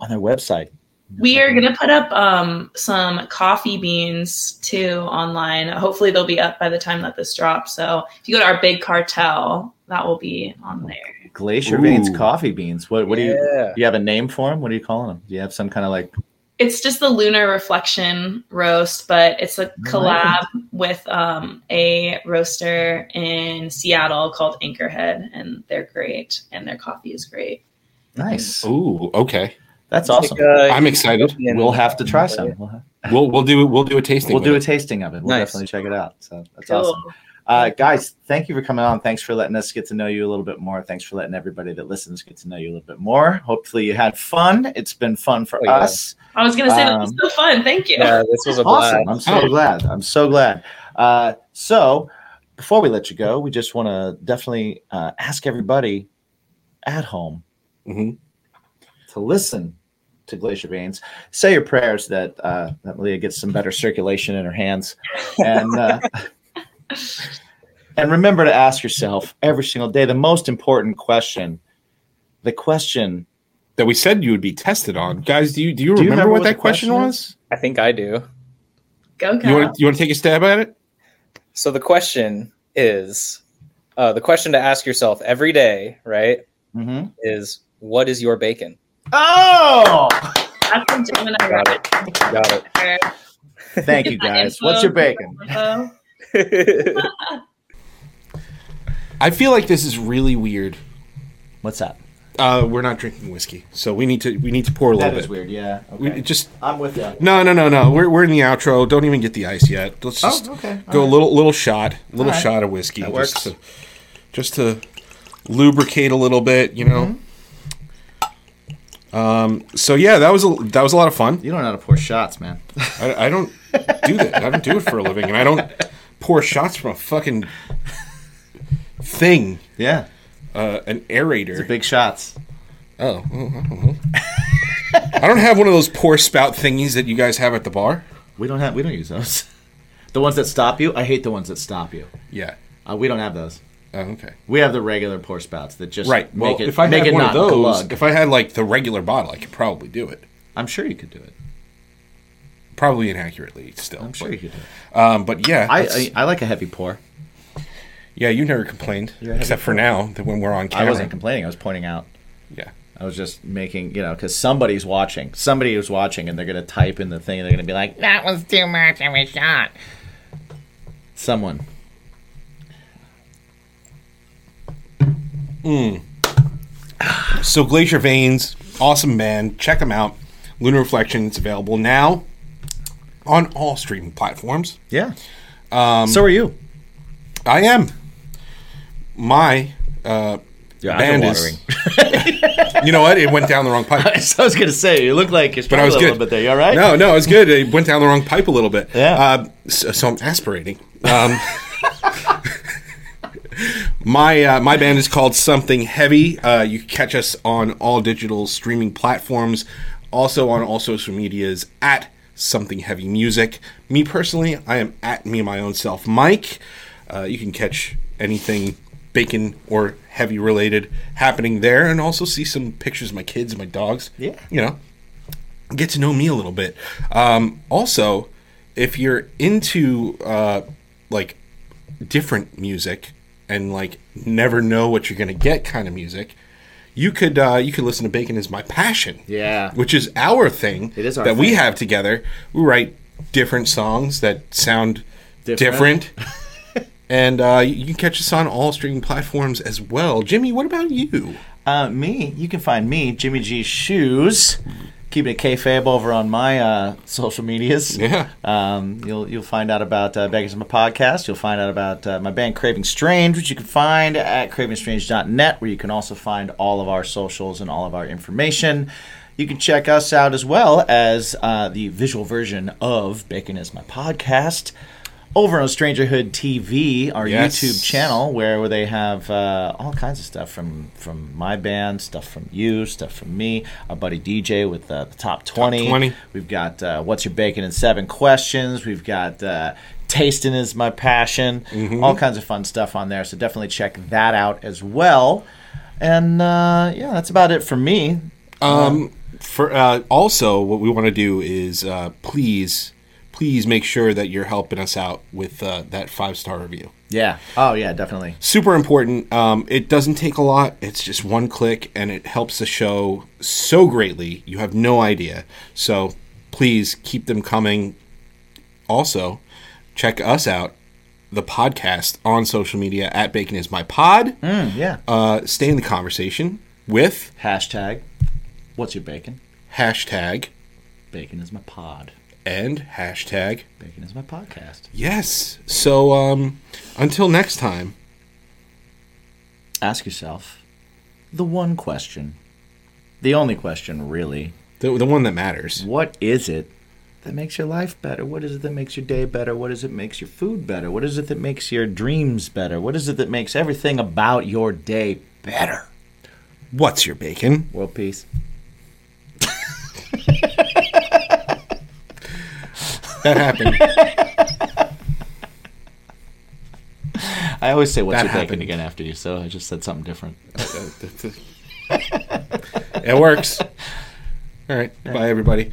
C: on their website.
B: We are gonna put up um, some coffee beans too online. Hopefully, they'll be up by the time that this drops. So if you go to our big cartel, that will be on there.
C: Glacier Veins coffee beans. What what do you do you have a name for them? What are you calling them? Do you have some kind of like
B: It's just the lunar reflection roast, but it's a collab with um, a roaster in Seattle called Anchorhead, and they're great, and their coffee is great.
C: nice?
A: Ooh, okay.
C: That's awesome.
F: Like, uh,
A: I'm excited.
C: We'll have to try some. We'll, have,
A: We'll we'll do we'll do a tasting.
C: we'll do a tasting of it. We'll
F: Nice.
C: definitely check it out. So that's
B: Cool.
C: awesome. Uh, guys, thank you for coming on. Thanks for letting us get to know you a little bit more. Thanks for letting everybody that listens get to know you a little bit more. Hopefully, you had fun. It's been fun for
F: Oh, yeah.
C: us.
B: I was gonna say that was
C: Um,
B: so fun. Thank you.
F: Yeah, this was a blast.
C: Awesome. I'm so glad. I'm so glad. Uh, so, before we let you go, we just want to definitely uh, ask everybody at home
A: Mhm.
C: to listen to Glacier Veins. Say your prayers that uh, that Leah gets some better circulation in her hands, and uh, and remember to ask yourself every single day the most important question, the question
A: that we said you would be tested on. Guys, do you do you,
C: Do you
A: remember,
C: remember
A: what
C: what
A: that question,
C: question
A: was?
F: I think I do.
B: Go,
A: You want you want to take a stab at it?
F: So the question is, uh, the question to ask yourself every day, right,
C: Mm-hmm.
F: is what is your bacon?
C: Oh,
B: That's a Gemini
F: Got
B: rabbit.
F: Got it.
C: thank you guys. What's your bacon?
B: Info.
A: I feel like this is really weird.
C: What's that?
A: Uh, we're not drinking whiskey, so we need to we need to pour a little
C: That
A: bit.
C: is weird. Yeah.
A: We just
C: I'm with you.
A: no no no no. We're we're in the outro. Don't even get the ice yet. Let's
C: Oh,
A: just
C: okay.
A: go a
C: All right.
A: little little shot, little
C: All right.
A: shot of whiskey.
C: That
A: just
C: works.
A: to, just to lubricate a little bit, you know.
C: Mm-hmm.
A: Um. So yeah, that was a that was a lot of fun.
C: You don't know how to pour shots, man.
A: I, I don't do that. I don't do it for a living, and I don't pour shots from a fucking thing,
C: Yeah.
A: uh, an aerator.
C: Big shots.
A: oh, I don't know. I don't have one of those pour spout thingies that you guys have at the bar.
C: We don't have. We don't use those. The ones that stop you. I hate the ones that stop you.
A: Yeah.
C: Uh, we don't have those.
A: Oh, okay.
C: We have the regular pour spouts that just
A: Right.
C: make
A: well,
C: it.
A: if I
C: make
A: had
C: it
A: one
C: not
A: of those,
C: glug.
A: if I had like the regular bottle, I could probably do it.
C: I'm sure you could do it.
A: Probably inaccurately still.
C: I'm sure
A: but,
C: you do.
A: Um, but yeah,
C: I, I I like a heavy pour.
A: yeah, you never complained,
C: You're a heavy
A: except for now that when we're on
C: I wasn't complaining. I was pointing out.
A: Yeah.
C: I was just making, you know, because somebody's watching. Somebody is watching, and they're going to type in the thing, and they're going to be like,
I: That was too much of a shot.
C: someone.
A: So Glacier Veins, awesome band. Check them out. Lunar Reflection. It's available now on all streaming platforms.
C: Yeah. Um, so are you.
A: I am. My uh, band is. You know what? It went down the wrong pipe.
C: I was going to say, you look like you're
A: But I was
C: a
A: good.
C: little bit there. You all right?
A: No, no, it was good. It went down the wrong pipe a little bit.
C: Yeah.
A: Uh, so, so I'm aspirating. Um, my uh, my band is called Something Heavy. Uh, you can catch us on all digital streaming platforms, also on all social medias at Something Heavy Music. Me personally, I am at me my own self, Mike. Uh, you can catch anything bacon or heavy related happening there, and also see some pictures of my kids and my dogs.
C: Yeah.
A: you know get to know me a little bit. Um, also, if you're into uh, like different music and like never know what you're gonna get kind of music, you could uh, you could listen to Bacon is My Passion.
C: Yeah.
A: which is our thing.
C: It is our
A: that we have together. We write different songs that sound
C: Different.
A: different. And uh, you can catch us on all streaming platforms as well. Jimmy, what about you?
C: Uh, me, you can find me, Jimmy G Shoes, keeping it kayfabe over on my uh, social medias.
A: Yeah.
C: Um, you'll you'll find out about uh, Beggars My podcast. You'll find out about uh, my band Craving Strange, which you can find at cravingstrange.net, where you can also find all of our socials and all of our information. You can check us out as well as uh, the visual version of Bacon is My podcast over on Strangerhood TV, our
A: Yes.
C: YouTube channel, where, they have uh, all kinds of stuff from from my band, stuff from you, stuff from me, our buddy DJ with uh, the top 20.
A: 20.
C: We've got uh, What's Your Bacon in Seven Questions. We've got uh, Tasting is My Passion.
A: Mm-hmm.
C: All kinds of fun stuff on there. So definitely check that out as well. And uh, yeah, that's about it for me.
A: Um, for uh, also, what we want to do is uh, please, please make sure that you're helping us out with uh, that five star review.
C: Yeah. Oh, yeah, definitely.
A: Super important. Um, it doesn't take a lot. It's just one click, and it helps the show so greatly. You have no idea. So please keep them coming. Also, check us out, the podcast on social media at Bacon is my pod.
C: Mm, yeah.
A: Uh, stay in the conversation with
C: Hashtag What's Your Bacon?
A: hashtag
C: Bacon is my pod.
A: And hashtag
C: Bacon is my podcast.
A: Yes. So um until next time,
C: Ask yourself the one question, the only question, really.
A: the the one that matters.
C: What is it that makes your life better? What is it that makes your day better? What is it that makes your food better? What is it that makes your dreams better? What is it that makes everything about your day better?
A: What's your bacon?
C: World peace.
A: That happened.
C: I always say what's
A: That
C: your bacon
A: happened.
C: again after you, so I just said something different.
A: It works. All right. Bye, everybody.